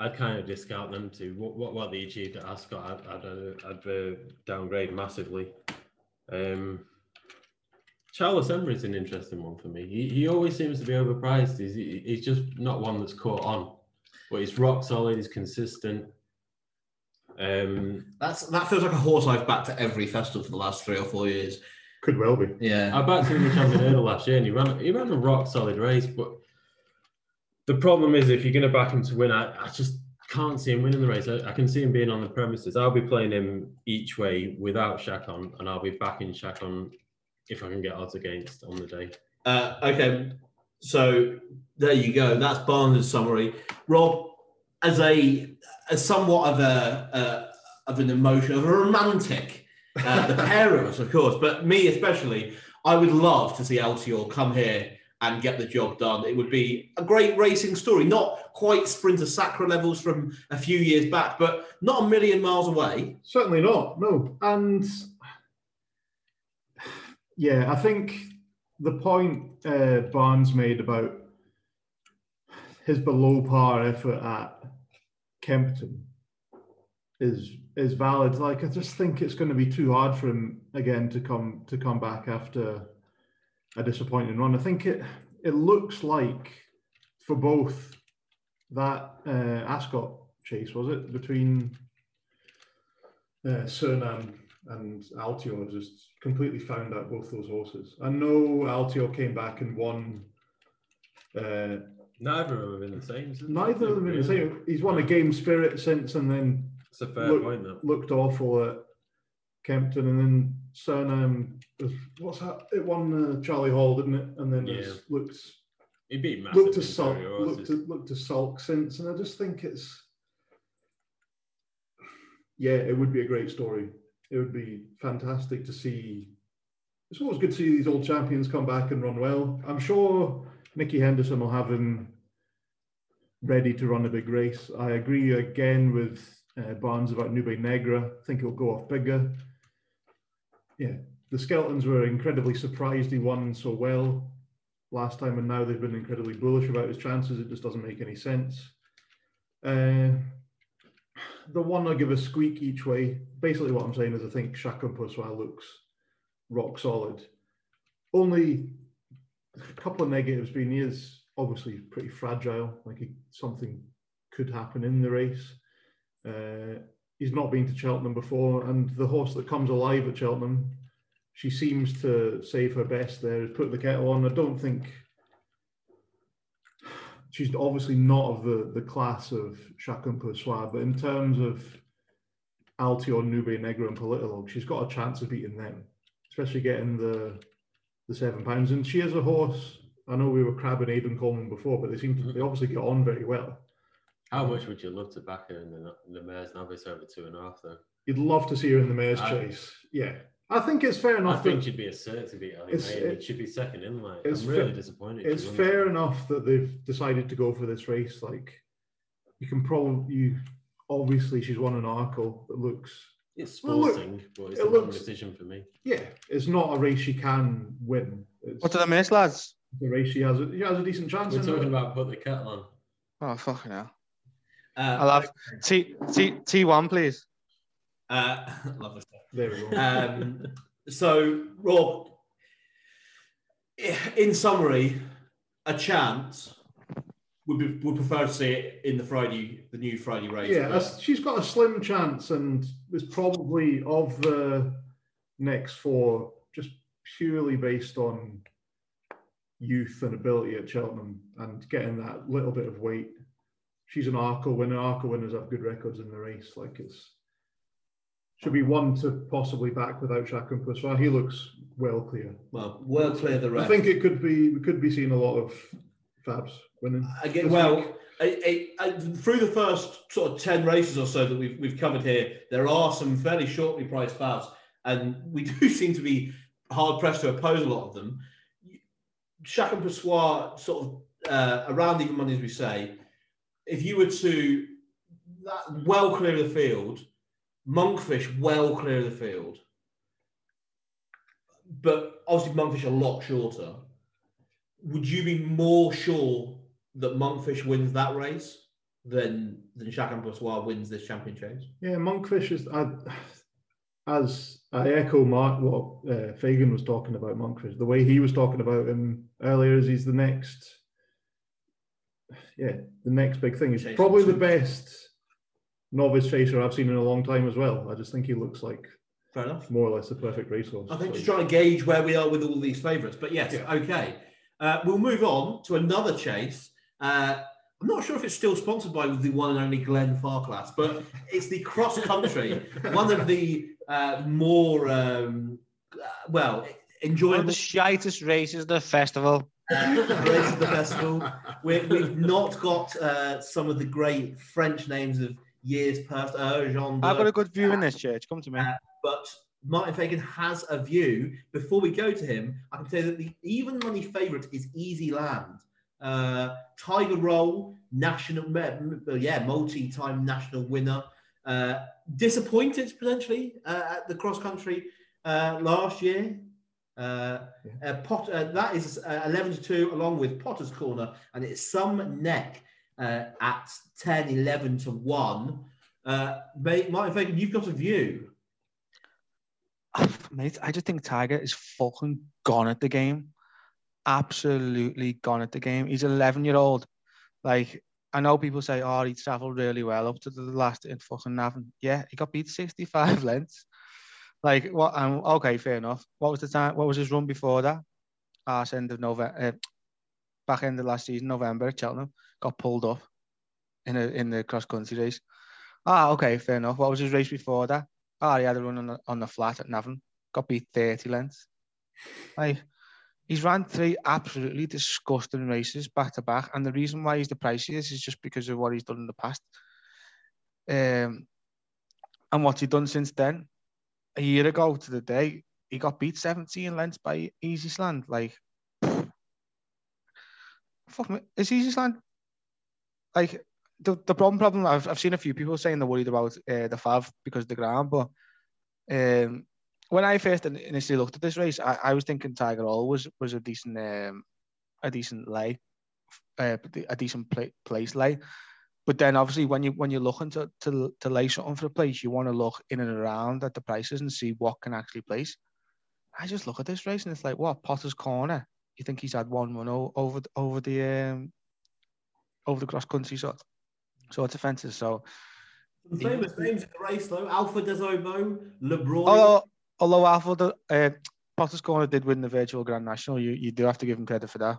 I'd kind of discount them too. What what, what they achieved at Ascot, I'd, I'd, uh, I'd uh, downgrade massively. Um, Charles Emery's an interesting one for me. He, he always seems to be overpriced. He's, he's just not one that's caught on, but he's rock solid. He's consistent. Um, That's that feels like a horse I've backed to every festival for the last three or four years. Could well be. Yeah. I backed him in the champion hurdle last year, and he ran he ran a rock solid race. But the problem is, if you're going to back him to win, I, I just can't see him winning the race. I, I can see him being on the premises. I'll be playing him each way without Chacun, and I'll be backing Chacun if I can get odds against on the day. Uh, okay, so there you go. That's Barnes' summary. Rob, as a as somewhat of a, a of an emotion of a romantic, uh, the pair of us, of course, but me especially, I would love to see Altior come here and get the job done. It would be a great racing story, not quite Sprinter Sacre levels from a few years back, but not a million miles away. Certainly not. No, and yeah, I think the point uh, Barnes made about his below par effort at Kempton is is valid. Like I just think it's going to be too hard for him again to come to come back after a disappointing run. I think it it looks like for both that uh, Ascot chase was it between uh, Cyrname and Altior just completely found out both those horses. I know Altior came back and won. Uh, Neither of them have been the same. since, neither of them in the same. He's won a Game Spirit since, and then It's a fair Look- point, though. looked awful at Kempton, and then Cyrname. was- What's that? It won uh, Charlie Hall, didn't it? And then it's Yeah. looked He beat massive looked to sulk, looked looked to sulk since, and I just think it's yeah, it would be a great story. It would be fantastic to see. It's always good to see these old champions come back and run well. I'm sure Nicky Henderson will have him ready to run a big race. I agree again with uh, Barnes about Nube Negra. I think he'll go off bigger. Yeah, the Skeltons were incredibly surprised he won so well last time, and now they've been incredibly bullish about his chances. It just doesn't make any sense. Uh, the one I give a squeak each way. Basically, what I'm saying is I think Chacun Pour Soi looks rock solid. Only a couple of negatives being he is obviously pretty fragile. Like he, something could happen in the race. Uh, he's not been to Cheltenham before, and the horse that comes alive at Cheltenham, she seems to save her best there. Put the kettle on. I don't think she's obviously not of the, the class of Chacun Pour Soi, but in terms of Altior, Nube, Negra, and Politologue, she's got a chance of beating them, especially getting the the seven pounds. And she is a horse. I know we were crabbing Aidan Coleman before, but they seem to they obviously get on very well. How much would you love to back her in the, in the Mares Novice over two and a half, though? You'd love to see her in the mare's I- chase. Yeah, I think it's fair enough. I think she'd be a cert to beat Ali May, it- it should be second in line. it's I'm really fair- disappointed. it's fair that. enough that they've decided to go for this race. Like you can probably you obviously she's won an Arkle that looks It's Well, look, sporting, but it's it the wrong looks- decision for me. yeah, it's not a race she can win. It's What did I miss, lads? the race she has a, she has a decent chance. We're in talking it. about put the kettle on. Oh fucking hell! Uh, I'll have T T T one, please. uh, lovely stuff. There we go. Um, so, Rob, in summary, a chance would be, would prefer to see it in the Friday, the new Friday race. yeah, but- she's got a slim chance, and is probably of the next four just purely based on youth and ability at Cheltenham and getting that little bit of weight. She's an Arkle winner. Arkle winners have good records in the race. Like it's should be one to possibly back without Chacun Pour Soi. He looks well clear. well, well clear the I think it could be we could be seeing a lot of Fabs winning. Again, well. I, I, I, through the first sort of ten races or so that we've we've covered here, there are some fairly shortly priced fouls, and we do seem to be hard pressed to oppose a lot of them. Chacun Pour Soi, sort of uh, around even money, as we say. If you were to that well clear of the field, Monkfish well clear of the field, but obviously Monkfish a lot shorter would you be more sure that Monkfish wins that race than then Chacun Pour wins this championship. Yeah, Monkfish is. I, as I echo Mark, what uh, Fagan was talking about Monkfish. The way he was talking about him earlier is he's the next. Yeah, the next big thing. is Chaser probably the best novice chaser I've seen in a long time as well. I just think he looks like Fair enough. more or less the perfect racehorse. I think So- just trying to gauge where we are with all these favourites. But yes, Yeah. okay. Uh, we'll move on to another chase. Uh, I'm not sure if it's still sponsored by the one and only Glenfarclas, but it's the cross country, one of the uh, more um, uh, well One of the shittest races of the festival. Races of the festival. we we've not got uh, some of the great French names of years past. Uh, Jean I've got a good view in this church. Come to me. Uh, but Martin Fagan has a view. Before we go to him, I can tell you that the even money favourite is Easysland. Uh, Tiger Roll, national, yeah, multi-time national winner. Uh, disappointed potentially uh, at the cross country uh, last year. Uh, uh, uh, that is uh, 11 to 2 along with Potter's Corner, and it's some neck uh, at 10, 11 to 1. Uh, mate, Martin Fagan, you've got a view. Mate, I just think Tiger is fucking gone at the game. Absolutely gone at the game. He's 11 year old. Like, I know people say, oh, he travelled really well up to the last in fucking Navan. Yeah, he got beat 65 lengths. Like, what? Um, okay, fair enough. What was the time? What was his run before that? Arse end of November, uh, back end of last season, November Cheltenham. Got pulled up in a in the cross country race. Ah, okay, fair enough. What was his race before that? Ah, he had a run on the, on the flat at Navan. Got beat 30 lengths. Like, he's ran three absolutely disgusting races back to back. And the reason why he's the priciest is just because of what he's done in the past. Um, and what he's done since then? A year ago to the day, he got beat 17 lengths by Easysland. Like, fuck me, is Easysland? Like, the, the problem problem I've, I've seen a few people saying they're worried about uh, the Fav because the ground, but um, when I first initially looked at this race, I, I was thinking Tiger Roll was was a decent um, a decent lay, uh, a decent pla place lay. But then obviously when you when you're looking to to, to lay something for a place, you want to look in and around at the prices and see what can actually place. I just look at this race and it's like, what Potter's Corner? You think he's had one run over the- over the um, over the cross country sort sort of fences. So Some famous names in the race, though. Alpha Des Obeaux, LeBron. although although Alfred uh, Potter's Corner did win the virtual Grand National, you, you do have to give him credit for that.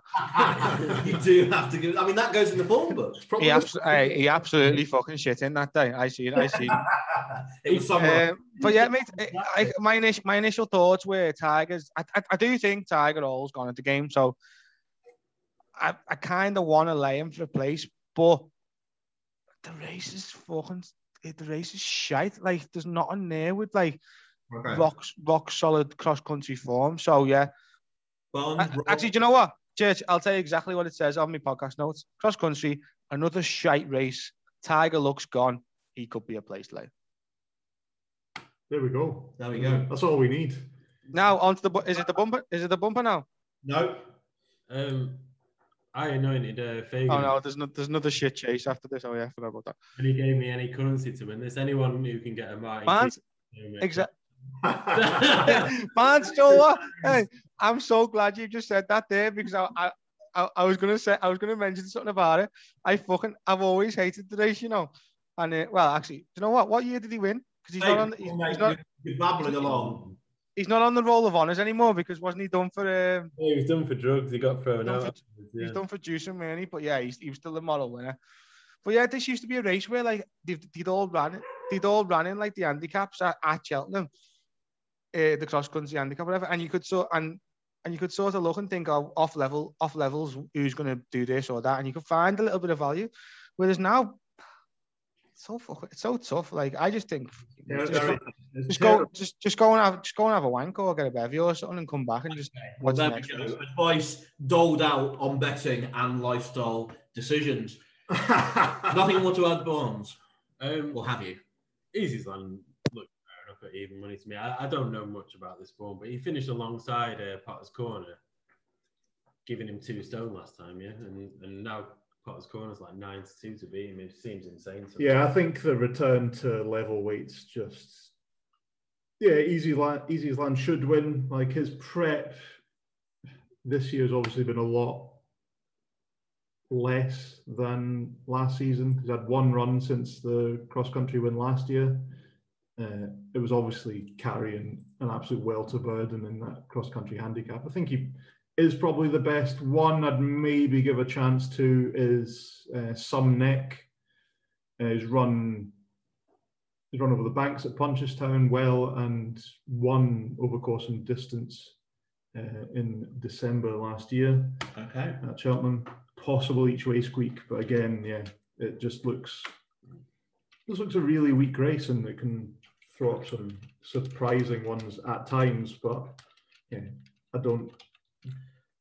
you do have to give. I mean, that goes in the form book. Probably He, abs- uh, he absolutely fucking shit in that day. I see it. I see it. it was summer. Um, but yeah, mate, I, I, my initial my initial thoughts were Tigers. I, I, I do think Tiger Roll's gone at the game, so I, I kind of want to lay him for a place, but the race is fucking the race is shite. Like there's nothing there with like okay. rock rock solid cross country form. So yeah, Bond, A- Roll. Actually, do you know what? Church, I'll tell you exactly what it says on my podcast notes. Cross country, another shite race. Tiger looks gone. He could be a place late. There we go. There we go. That's all we need. Now onto the is it the bumper? Is it the bumper now? No. Um, I anointed uh, Fagan, Oh no, there's no, there's another shit chase after this. Oh yeah, I forgot about that. and he gave me any currency to win this. Anyone who can get a Martin. Man's Keith- exact. Man, you know? Hey, I'm so glad you just said that there because I, I, I, I was gonna say I was gonna mention something about it. I fucking I've always hated the race, you know. And uh, well, actually, do you know what? What year did he win? Because he's Hey, not on. The, he's, mate, he's not. you're, you're babbling along. He's not on the roll of honours anymore because wasn't he done for? Um, He was done for drugs. He got thrown out. for- afterwards, He's done for juicing, really. But yeah, he's, he was still the model winner. But yeah, this used to be a race where like they'd, they'd all ran it. They'd all ran in like the handicaps at, at Cheltenham, uh, the cross country handicap, whatever. And you could so and and you could sort of look and think of off level, off levels, who's going to do this or that, and you could find a little bit of value. Whereas now, it's so fuck, it's so tough. Like I just think, Yeah, just, very- just go, just just go and have, just go and have a wank or get a bevy or something and come back and just Well, watch the there we next go. Advice doled out on betting and lifestyle decisions. Nothing more to add, Bonds. Um, Or have you? Easy's land at even money to me. I, I don't know much about this form, but he finished alongside uh, Potter's Corner, giving him two stone last time, yeah, and and now Potter's Corner's like nine to two to beat him. It seems insane. sometimes. Yeah, I think the return to level weights just yeah, easy land, easy as land should win. Like his prep this year has obviously been a lot less than last season. He's had one run since the cross country win last year. Uh, it was obviously carrying an absolute welter burden in that cross country handicap. I think he is probably the best. One I'd maybe give a chance to is uh, Some Neck. Uh, he's run he's run over the banks at Punchestown well and won over course and distance uh, in December last year Okay. at Cheltenham. Possible each way squeak, but again, yeah, it just looks this looks a really weak race, and it can throw up some surprising ones at times. But yeah, I don't.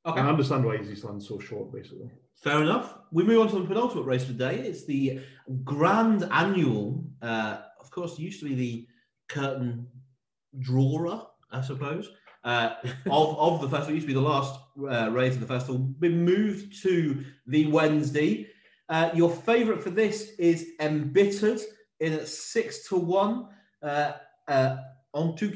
Okay. I understand why Easysland's so short, basically. Fair enough. We move on to the penultimate race of the day. It's the Grand Annual. Uh, of course, used to be the curtain drawer, I suppose, uh, of, of the festival. It used to be the last uh, race of the festival. Been moved to the Wednesday. Uh, your favourite for this is Embittered in at six to one. Uh, uh, en tout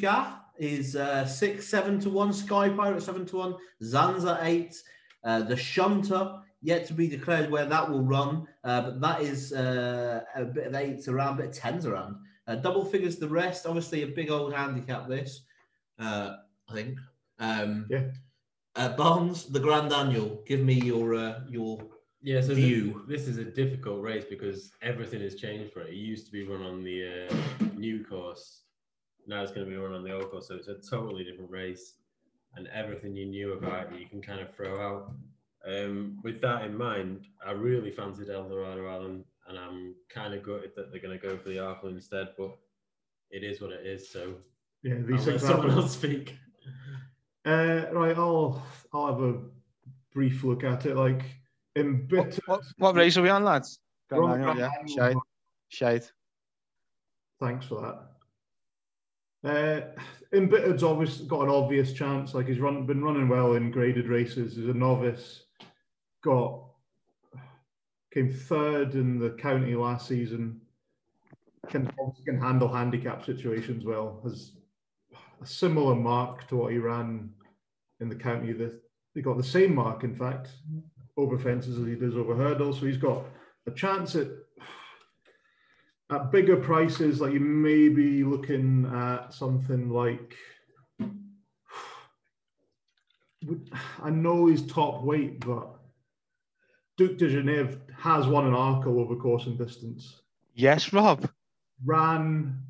is uh, six, seven to one. Sky Pirate seven to one. Zanza eight. Uh, the Shunter yet to be declared where that will run, uh, but that is uh, a bit of eights around, a bit of tens around. Uh, double figures the rest. Obviously, a big old handicap. This, uh, I think. Um, Yeah. Uh, Barnes, the Grand Annual. Give me your uh, your Yeah, so view. This, this is a difficult race because everything has changed for it. It used to be run on the uh, new course. Now it's going to be run on the old course, so it's a totally different race. And everything you knew about it, you can kind of throw out. Um, with that in mind, I really fancied Eldorado Allen, and I'm kind of gutted that they're going to go for the Arkle instead. But it is what it is. So Yeah, these things someone happen. else speak. Uh, right, I'll I'll have a brief look at it. Like embittered. what, what race are we on, lads? On yeah, shade, shade. Thanks for that. Uh, Embittered's obviously got an obvious chance. Like he's run, been running well in graded races. He's a novice. Got came third in the county last season. Can can handle handicap situations well. Has a similar mark to what he ran in the county. That he got the same mark, in fact, over fences as he does over hurdles. So he's got a chance at at bigger prices, like you may be looking at something like. I know he's top weight, but Duc des Genievres has won an Arkle over course and distance. Yes, Rob. Ran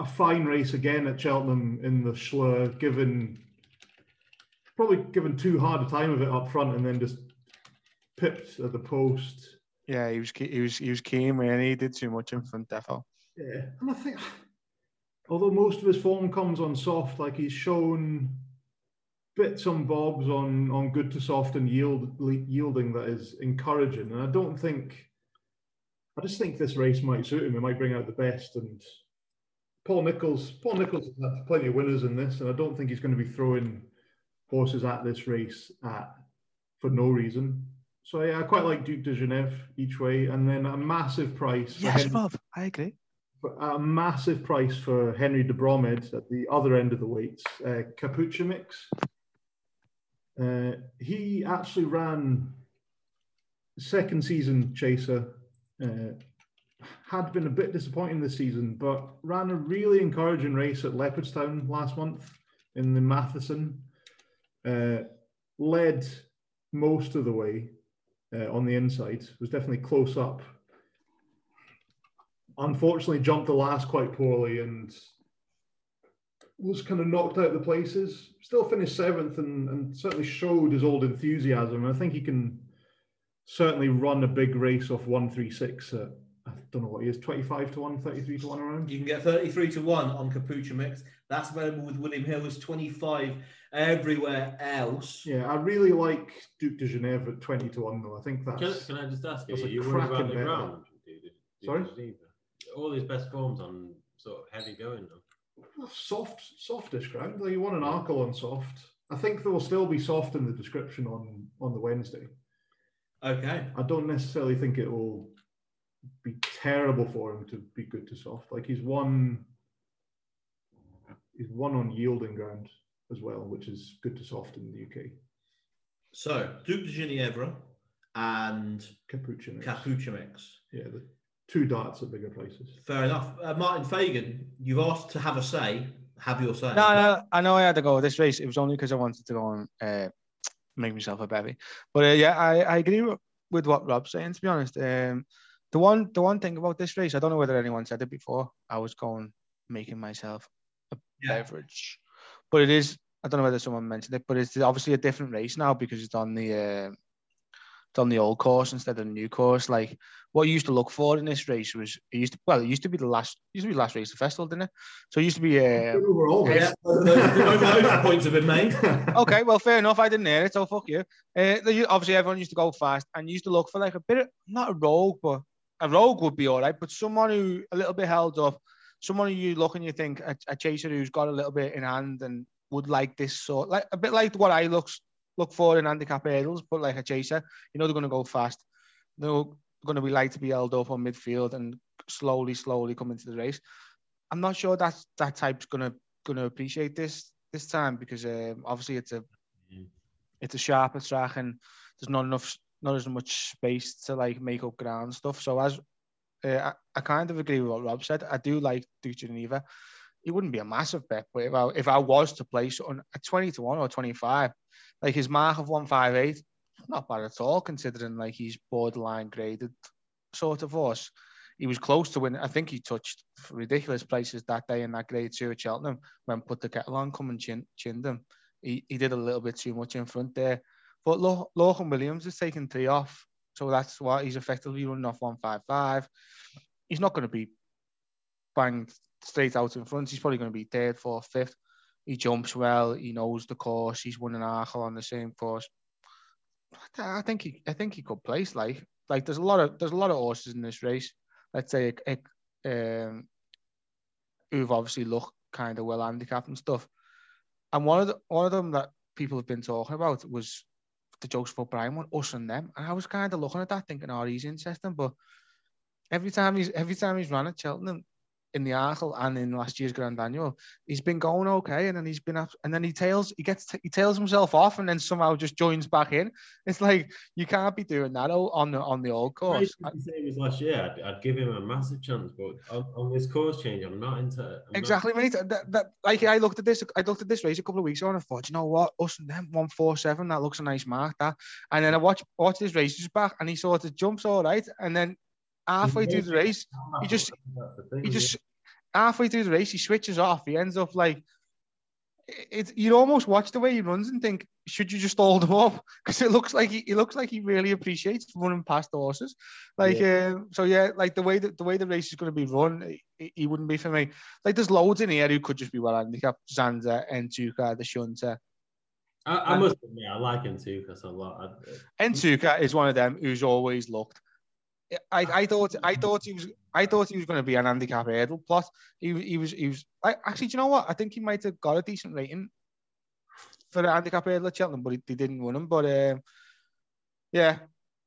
a fine race again at Cheltenham in the Shloer, given probably given too hard a time of it up front, and then just pipped at the post. Yeah, he was he was he was keen when he did too much in front, defo. Yeah, and I think, although most of his form comes on soft, like he's shown bits and bobs on on good to soft and yield yielding that is encouraging. And I don't think, I just think this race might suit him. It might bring out the best. And Paul Nicholls, Paul Nicholls has had plenty of winners in this, and I don't think he's going to be throwing horses at this race at for no reason. So yeah, I quite like Duc des Genievres each way, and then a massive price. Yes, Henry- Rob. I agree. a massive price for Henry de Bromhead at the other end of the weights, uh, Capucha Mix. Uh, he actually ran second season chaser. Uh, had been a bit disappointing this season, but ran a really encouraging race at Leopardstown last month in the Matheson. Uh, led most of the way uh, on the inside. Was definitely close up unfortunately jumped the last quite poorly and was kind of knocked out the places. Still finished seventh and, and certainly showed his old enthusiasm. I think he can certainly run a big race off 136 at, don't know what he is, 25 to 1, 33 to 1 around. You can get 33 to 1 on Capucha Mix. That's available with William Hill. There's 25 everywhere else. Yeah, I really like Duc des Genievres at 20 to 1 though. I think Can, that's can I just ask you, that's are a you worried about cracking the bet. ground? dude? Dude, Sorry? Geneva? All his best forms on sort of heavy going though. soft, softish ground. Like you want an Arkle on soft. I think there will still be soft in the description on on the Wednesday. Okay. I don't necessarily think it will be terrible for him to be good to soft. Like he's won, he's won on yielding ground as well, which is good to soft in the UK. So Duc des Genievres and Capuchin. Capuchamix. Yeah, the two darts at bigger places. Fair enough. Uh, Martin Fagan, you've asked to have a say. Have your say. No, no, I know I had to go this race. It was only because I wanted to go and uh, make myself a bevy. But uh, yeah, I, I agree with, with what Rob's saying. To be honest, um, the one the one thing about this race, I don't know whether anyone said it before. I was going making myself a Yeah. beverage, but it is. I don't know whether someone mentioned it, but it's obviously a different race now because it's on the uh, it's on the old course instead of the new course. Like what you used to look for in this race was it used to well, it used to be the last used to be the last race of the festival, didn't it? So it used to be uh, Overall, Yeah, those, those, those points have been made. okay, well, fair enough. I didn't hear it, so fuck you. Uh, obviously, everyone used to go fast and used to look for like a bit of not a rogue, but a rogue would be all right. But someone who a little bit held up, someone who you look and you think a, a chaser who's got a little bit in hand and would like this sort, like a bit like what I looks look for in handicap hurdles, but like a chaser. You know, they're going to go fast. They're going to be like to be held up on midfield and slowly, slowly come into the race. I'm not sure that that type's going to going to appreciate this this time because um, obviously it's a Mm. it's a sharper track and there's not enough not as much space to like make up ground stuff. So as uh, I, I kind of agree with what Rob said. I do like Duke Geneva. It wouldn't be a massive bet, but if I if I was to place on a 20 to 1 or 25, like his mark of 158, not bad at all considering like he's borderline graded sort of horse. He was close to win. I think he touched ridiculous places that day in that grade two at Cheltenham when put the kettle on, come and chin, chinned him. He, he did a little bit too much in front there. But Lo- Lorcan Williams is taking three off. So that's why he's effectively running off 155. He's not going to be banged straight out in front. He's probably going to be third, fourth, fifth. He jumps well. He knows the course. He's won an Arkle on the same course. I think he, I think he could place like, like there's a lot of there's a lot of horses in this race. Let's say, um, who've obviously looked kind of well handicapped and stuff. And one of the one of them that people have been talking about was the Joseph O'Brien one, us and them. And I was kind of looking at that, thinking, "Oh, he's interesting." But every time he's every time he's run at Cheltenham in the Arkle and in last year's Grand Annual, he's been going okay, and then he's been up, and then he tails he gets he tails himself off, and then somehow just joins back in. It's like you can't be doing that on the on the old course. Same as last year, I'd, I'd give him a massive chance, but on, on this course change, I'm not into. I'm not- Exactly, mate. That, that, like I looked at this, I looked at this race a couple of weeks ago, and I thought, you know what, us and them one four seven, that looks a nice mark. That, and then I watch watch his race just back, and he sort of jumps all right, and then halfway through the race, he just That's the thing, he just halfway through the race, he switches off. He ends up like it. You almost watch the way he runs and think, should you just hold him up? Because it looks like he, he looks like he really appreciates running past the horses. Like, um, so yeah, like the way that the way the race is going to be run, he, he wouldn't be for me. Like, there's loads in here who could just be well handicapped. Zanza, Entoucas, the Shunter. I, I must admit, I like Entoucas a lot. Entoucas is one of them who's always looked. I, I thought I thought he was I thought he was going to be an handicap hurdle plot. He he was he was I, actually. Do you know what? I think he might have got a decent rating for the handicap hurdle at Cheltenham, but he, they didn't win him. But um, yeah,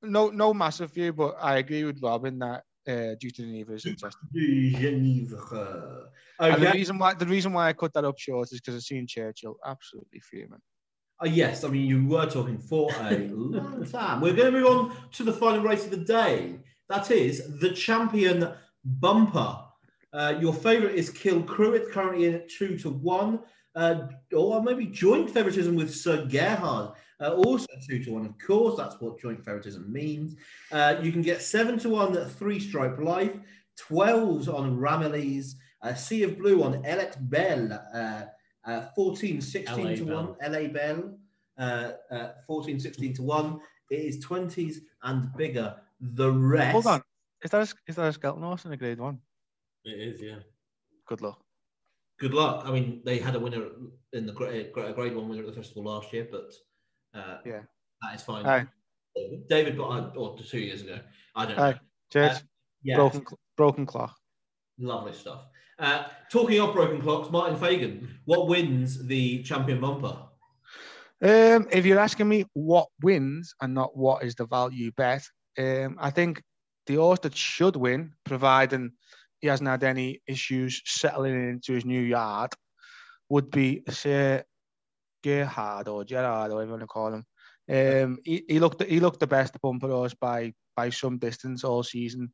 no no massive view, but I agree with Robin that uh, due to the Neva is interesting. De Genève. And the reason why the reason why I cut that up short is because I've seen Churchill absolutely fuming. Uh, yes, I mean, you were talking for a long time. We're going to move on to the final race of the day. That is the champion bumper. Uh, your favourite is Kilcruit, currently in at two to one. Uh, or maybe joint favoritism with Sir Gerhard, uh, also two to one. Of course, that's what joint favoritism means. Uh, you can get seven to one three stripe life, 12s on Ramillies, Sea of Blue on Elect Bell, uh, uh, 14, 16 LA to Bell. 1, LA Bell, uh, uh, 14, 16 to 1. It is 20s and bigger. The rest. Hold on, is that a, is that a skeleton horse in a grade one? it is, yeah. Good luck. Good luck. I mean, they had a winner in the grade, grade one winner at the festival last year, but uh, Yeah. that is fine. Aye. David, but I, or two years ago. I don't Aye. know. Cheers. Uh, Yeah, Broken broken clock. lovely stuff. Uh, talking of broken clocks, Martin Fagan, what wins the champion bumper? Um, if you're asking me what wins and not what is the value bet, um, I think the horse that should win, providing he hasn't had any issues settling into his new yard, would be Sir Gerhard or Gerard, or whatever you want to call him. Um, he, he looked he looked the best bumper horse by by some distance all season,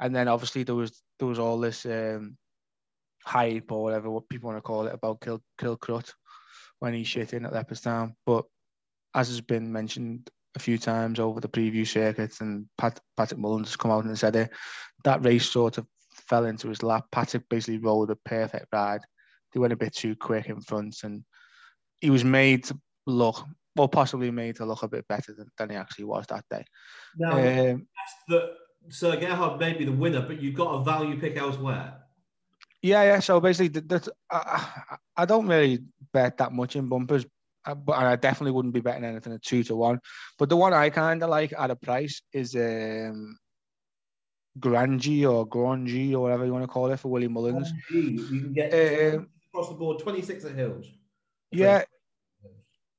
and then obviously there was there was all this um, hype or whatever what people want to call it about Kill Kilcruit when he shit in at Leopardstown. But as has been mentioned a few times over the preview circuits, and Pat, Patrick Mullins has come out and said it, that race sort of fell into his lap. Patrick basically rolled a perfect ride. They went a bit too quick in front, and he was made to look, well, possibly made to look a bit better than, than he actually was that day. Now, Um, that Sir Gerhard may be the winner, but you've got a value pick elsewhere. Yeah, yeah. So basically, that, I, I don't really bet that much in bumpers, but and I definitely wouldn't be betting anything at two to one. But the one I kind of like at a price is um, Grangee or Grangee or whatever you want to call it for Willie Mullins. You can get Um, across the board 26 at Hills. Yeah,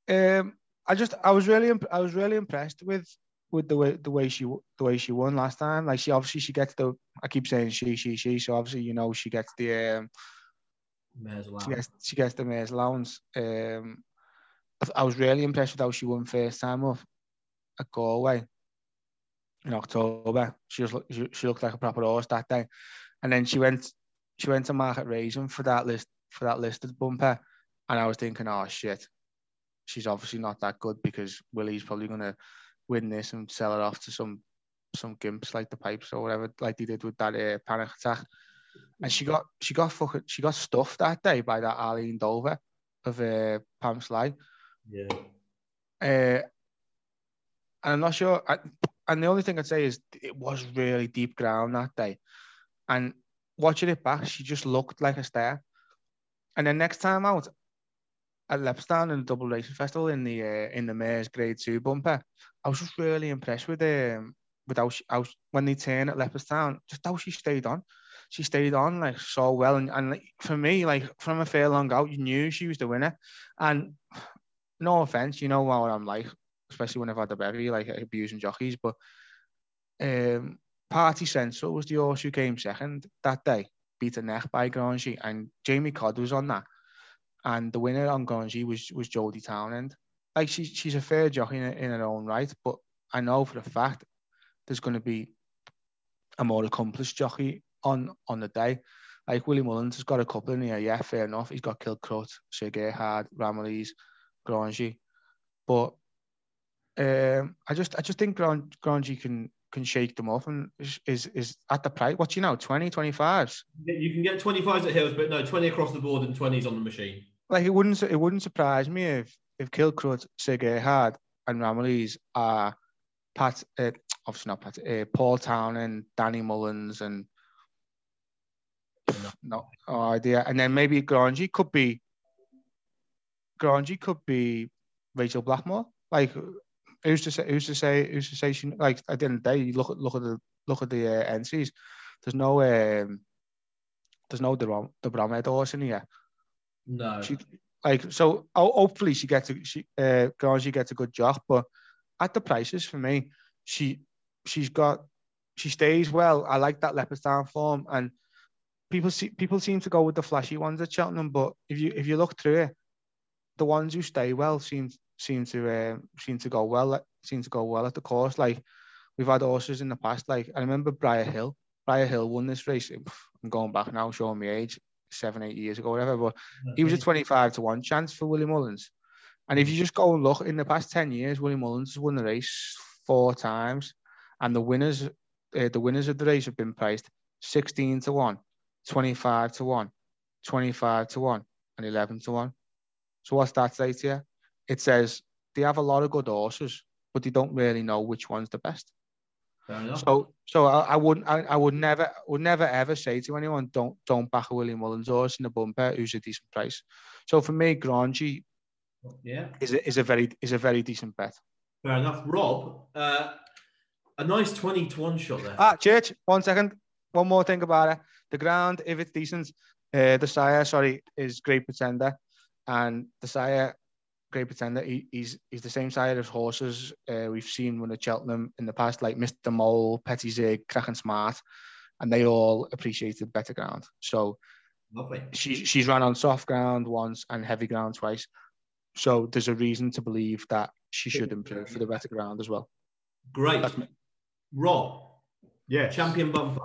um, I just I was really imp- I was really impressed with with the way the way she the way she won last time. Like she obviously she gets the I keep saying she she she. So obviously you know she gets the um, Mares she gets she gets the mayor's allowance. Um, I, was really impressed with how she won first time off at Galway in October. She looked, she, she looked like a proper horse that day, and then she went she went to Market Rasen for that list for that listed bumper, and I was thinking, oh shit, she's obviously not that good because Willie's probably gonna win this and sell it off to some some gimps like the pipes or whatever, like they did with that uh, panic attack. And she got she got fucking she got stuffed that day by that Eileendover of uh, Pam Sly. Yeah. Uh, and I'm not sure. I, and the only thing I'd say is it was really deep ground that day. And watching it back, she just looked like a star. And then next time out at Lepstown in the Dublin Racing Festival in the uh, in the Mayor's Grade Two bumper, I was just really impressed with um with how, she, how when they turn at Leopardstown, just how she stayed on. She stayed on like so well, and, and like, for me, like from a fair long out, you knew she was the winner. And no offense, you know what I'm like, especially when I've had the berry, like abusing jockeys. But um, Party Central was the horse who came second that day, beat a neck by Grangee, and Jamie Codd was on that. And the winner on Grangee was was Jodie Townend. Like she, she's a fair jockey in, in her own right, but I know for a fact there's going to be a more accomplished jockey on on the day. Like Willie Mullins has got a couple in here, yeah, fair enough. He's got Kilcruit, Sir Gerhard, Ramillies, Grangee, but um, I just I just think Gran, Grangee can can shake them off and is is, is at the price. What you know, 20, 25s. You can get 25s at Hills, but no, 20 across the board and 20s on the machine. Like it wouldn't it wouldn't surprise me if if Kilcruit, Sir Gerhard, and Ramillies are Pat, uh, obviously not Pat, uh, Paul Town and Danny Mullins and no, no idea. And then maybe Grangee could be Grangee could be Rachel Blackmore. Like who's to say? Who's to say? Who's to say? She, like at the end of the day, you look at look at the look at the uh, entries. There's no um, there's no the de Bromhead horse in here. No. She like so. ho- Hopefully, she gets a she uh, Grangee gets a good job, but at the prices for me, she she's got she stays well. I like that Leopardstown form, and people see people seem to go with the flashy ones at Cheltenham, but if you if you look through it, the ones who stay well seem seem to uh, seem to go well seem to go well at the course. Like we've had horses in the past. Like I remember Briar Hill. Briar Hill won this race. I'm going back now, showing my age, seven eight years ago, whatever. But he was a 25 to 1 chance for Willie Mullins. And if you just go and look in the past 10 years, Willie Mullins has won the race four times. And the winners, uh, the winners of the race have been priced 16 to 1, 25 to 1, 25 to 1, and 11 to 1. So what's that say to you? It says they have a lot of good horses, but they don't really know which one's the best. So, so I, I wouldn't, I, I would never, would never ever say to anyone, don't, don't back a William Mullins horse in the bumper who's a decent price. So for me, Grangee yeah. is a, is a very, is a very decent bet. Fair enough. Rob, uh, a nice 20 to 1 shot there. Ah, Church, one second, one more thing about it. The ground, if it's decent, uh, the sire, sorry, is Great Pretender, and the sire Great Pretender. He, he's he's the same sire as horses uh, we've seen run at Cheltenham in the past, like Mr. Mole, Ptit Zig, Cracking Smart, and they all appreciated better ground. So Lovely. she she's run on soft ground once and heavy ground twice. So there's a reason to believe that she should improve for the better ground as well. Great. That's. Rob, Yeah. champion bumper.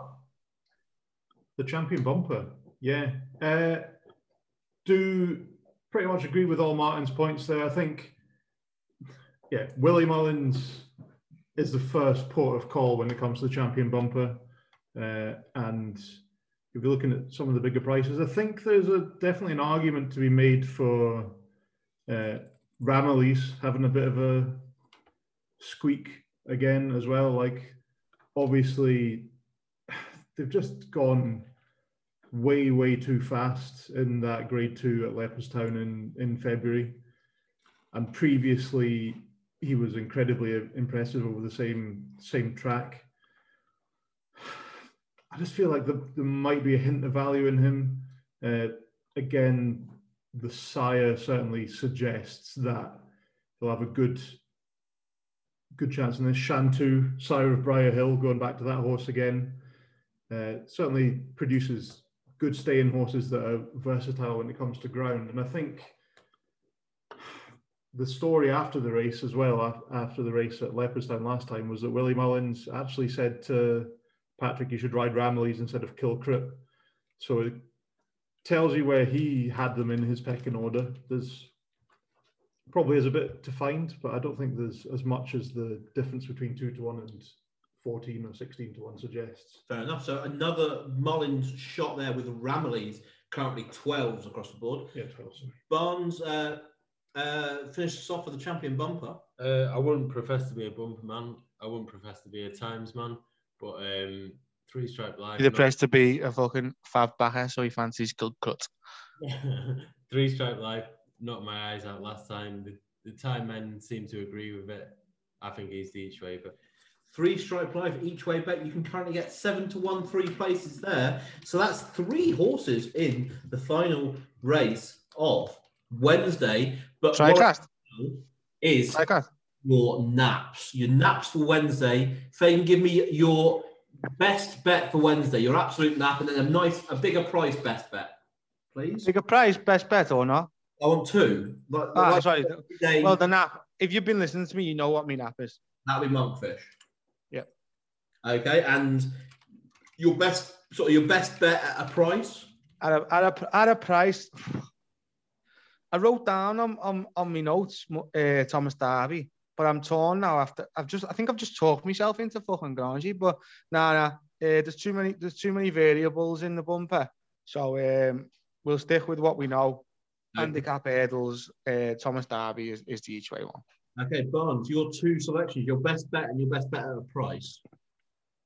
The champion bumper. Yeah. Uh, do pretty much agree with all Martin's points there. I think, yeah, Willie Mullins is the first port of call when it comes to the champion bumper. Uh, and if you're looking at some of the bigger prices, I think there's a definitely an argument to be made for uh, having a bit of a squeak again as well. Like, obviously, they've just gone way, way too fast in that grade two at Leopardstown in, in February. And previously, he was incredibly impressive over the same same track. I just feel like the, there might be a hint of value in him. Uh, again, the sire certainly suggests that he'll have a good good chance in this. Shantou, sire of Briar Hill, going back to that horse again, uh, certainly produces good staying horses that are versatile when it comes to ground. And I think the story after the race as well, after the race at Leopardstown last time, was that Willie Mullins actually said to Patrick, you should ride Ramillies instead of Kilcruit. So it tells you where he had them in his pecking order. There's probably is a bit to find, but I don't think there's as much as the difference between two to one and 14 or 16 to one suggests. Fair enough. So another Mullins shot there with Ramillies, currently 12s across the board. Yeah, 12, sorry. Barnes uh, uh, finished us off with the champion bumper. Uh, I wouldn't profess to be a bumper man. I wouldn't profess to be a times man. But um, three stripe life. He's impressed to be a fucking fab backer, so he fancies good cut. three stripe life knocked my eyes out last time. The, the time men seem to agree with it. I think he's the each way, but Three stripe life each way bet. You can currently get seven to one, three places there. So that's three horses in the final race of Wednesday. But Try what is Try your naps. Your naps for Wednesday. Fane, give me your best bet for Wednesday. Your absolute nap, and then a nice, a bigger price best bet, please. Bigger price, best bet or not? I want two. Like, Ah, like sorry. Well, the nap. If you've been listening to me, you know what my nap is. that'll be monkfish. Okay, and your best sort of your best bet at a price. At a, at a, at a price, I wrote down on, on, on my notes uh, Thomas Darby, but I'm torn now after I've just I think I've just talked myself into fucking Grangee, but nah nah. Uh, there's too many there's too many variables in the bumper. So um, we'll stick with what we know. Handicap hurdles, uh, Thomas Darby is, is the each way one. Okay, Barnes, your two selections, your best bet and your best bet at a price.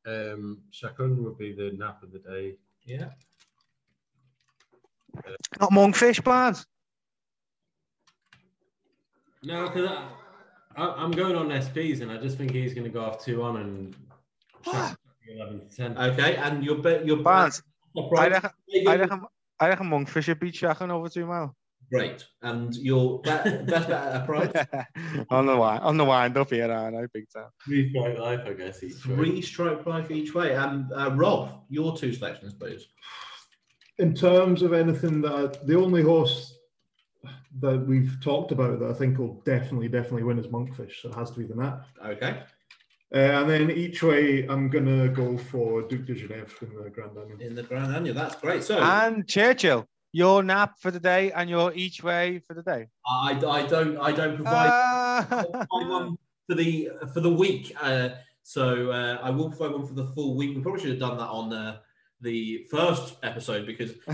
Um, Chacun would be the nap of the day. Yeah. Not monkfish, Barnes. No, because I, I, I'm going on SPs and I just think he's going to go off two on and Shaq 11 to 10. Okay, and your bet your Barnes, bet at a I price. reckon, I reckon, I reckon monkfish would beat Chacun over two mile. Great. And your bet, best bet at a price. on the wind, on the wind up here, aren't I? Big time. Three Stripe Life, I guess. Each way. Three Stripe Life each way. And uh, Rob, your two selections, please. In terms of anything that I, the only horse that we've talked about that I think will definitely, definitely win is Monkfish. So it has to be the nap. Okay. Uh, and then each way, I'm going to go for Duc des Genievres in the Grand Annual. In the Grand Annual. That's great. So And Churchill, your nap for the day and your each way for the day. I, I don't I don't provide provide one for the for the week. Uh, so uh, I will provide one for the full week. We probably should have done that on uh, the first episode because uh,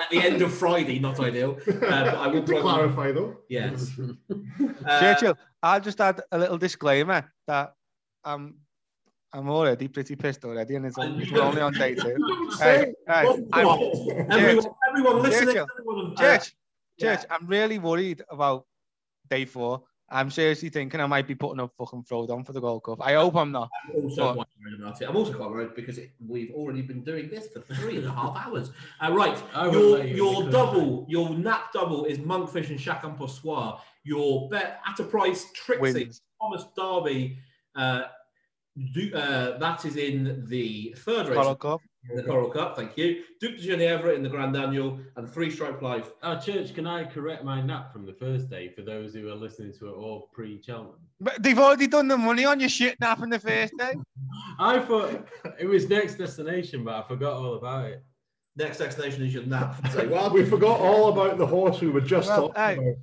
at the end of Friday, not ideal. Uh, but I will to provide one- clarify though. Yes. Uh, Churchill, I'll just add a little disclaimer that I'm I'm already pretty pissed already, and it's, it's we're only on day two. Hey, hey, what- I'm, everyone, everyone listening. Churchill. everyone, uh, Church, yeah. Church, I'm really worried about day four. I'm seriously thinking I might be putting up fucking Frodon for the Gold Cup. I hope I'm not. I'm also But- quite worried about it. I'm also quite worried because it, we've already been doing this for three and a half hours. Uh, right, I your your in, double, your nap double is Monkfish and Chacun pour Your bet at a price Trixie Wins. Thomas Darby. Uh, do, uh, that is in the third race, Coral Cup. the Coral Cup. Thank you. Duc des Genievres in the Grand Annual and Three Stripe Life. Oh, Church, can I correct my nap from the first day for those who are listening to it all pre Cheltenham? But they've already done the money on your shit nap in the first day. I thought it was next destination, but I forgot all about it. Next destination is your nap. Say, well, We forgot all about the horse we were just Well, talking hey, about.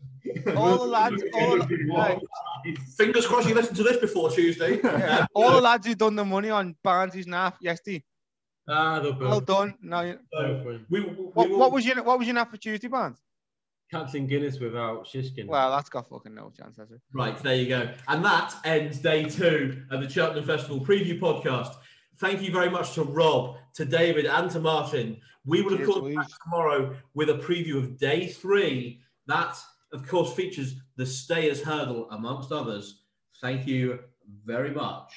All the lads, all, hey, fingers crossed you listen to this before Tuesday. yeah, all the lads who done the money on Barnes' nap yesterday. Ah, they'll Well done. Now, you- both. We, we, what, will- what was your what was your nap for Tuesday, Barnes? Captain Guinness without Shishkin. Well, that's got fucking no chance, has it? Right, there you go. And that ends day two of the Cheltenham Festival preview podcast. Thank you very much to Rob, to David, and to Martin. We will, of Cheers, course, be boys. back tomorrow with a preview of day three. That, of course, features the Stayers Hurdle, amongst others. Thank you very much.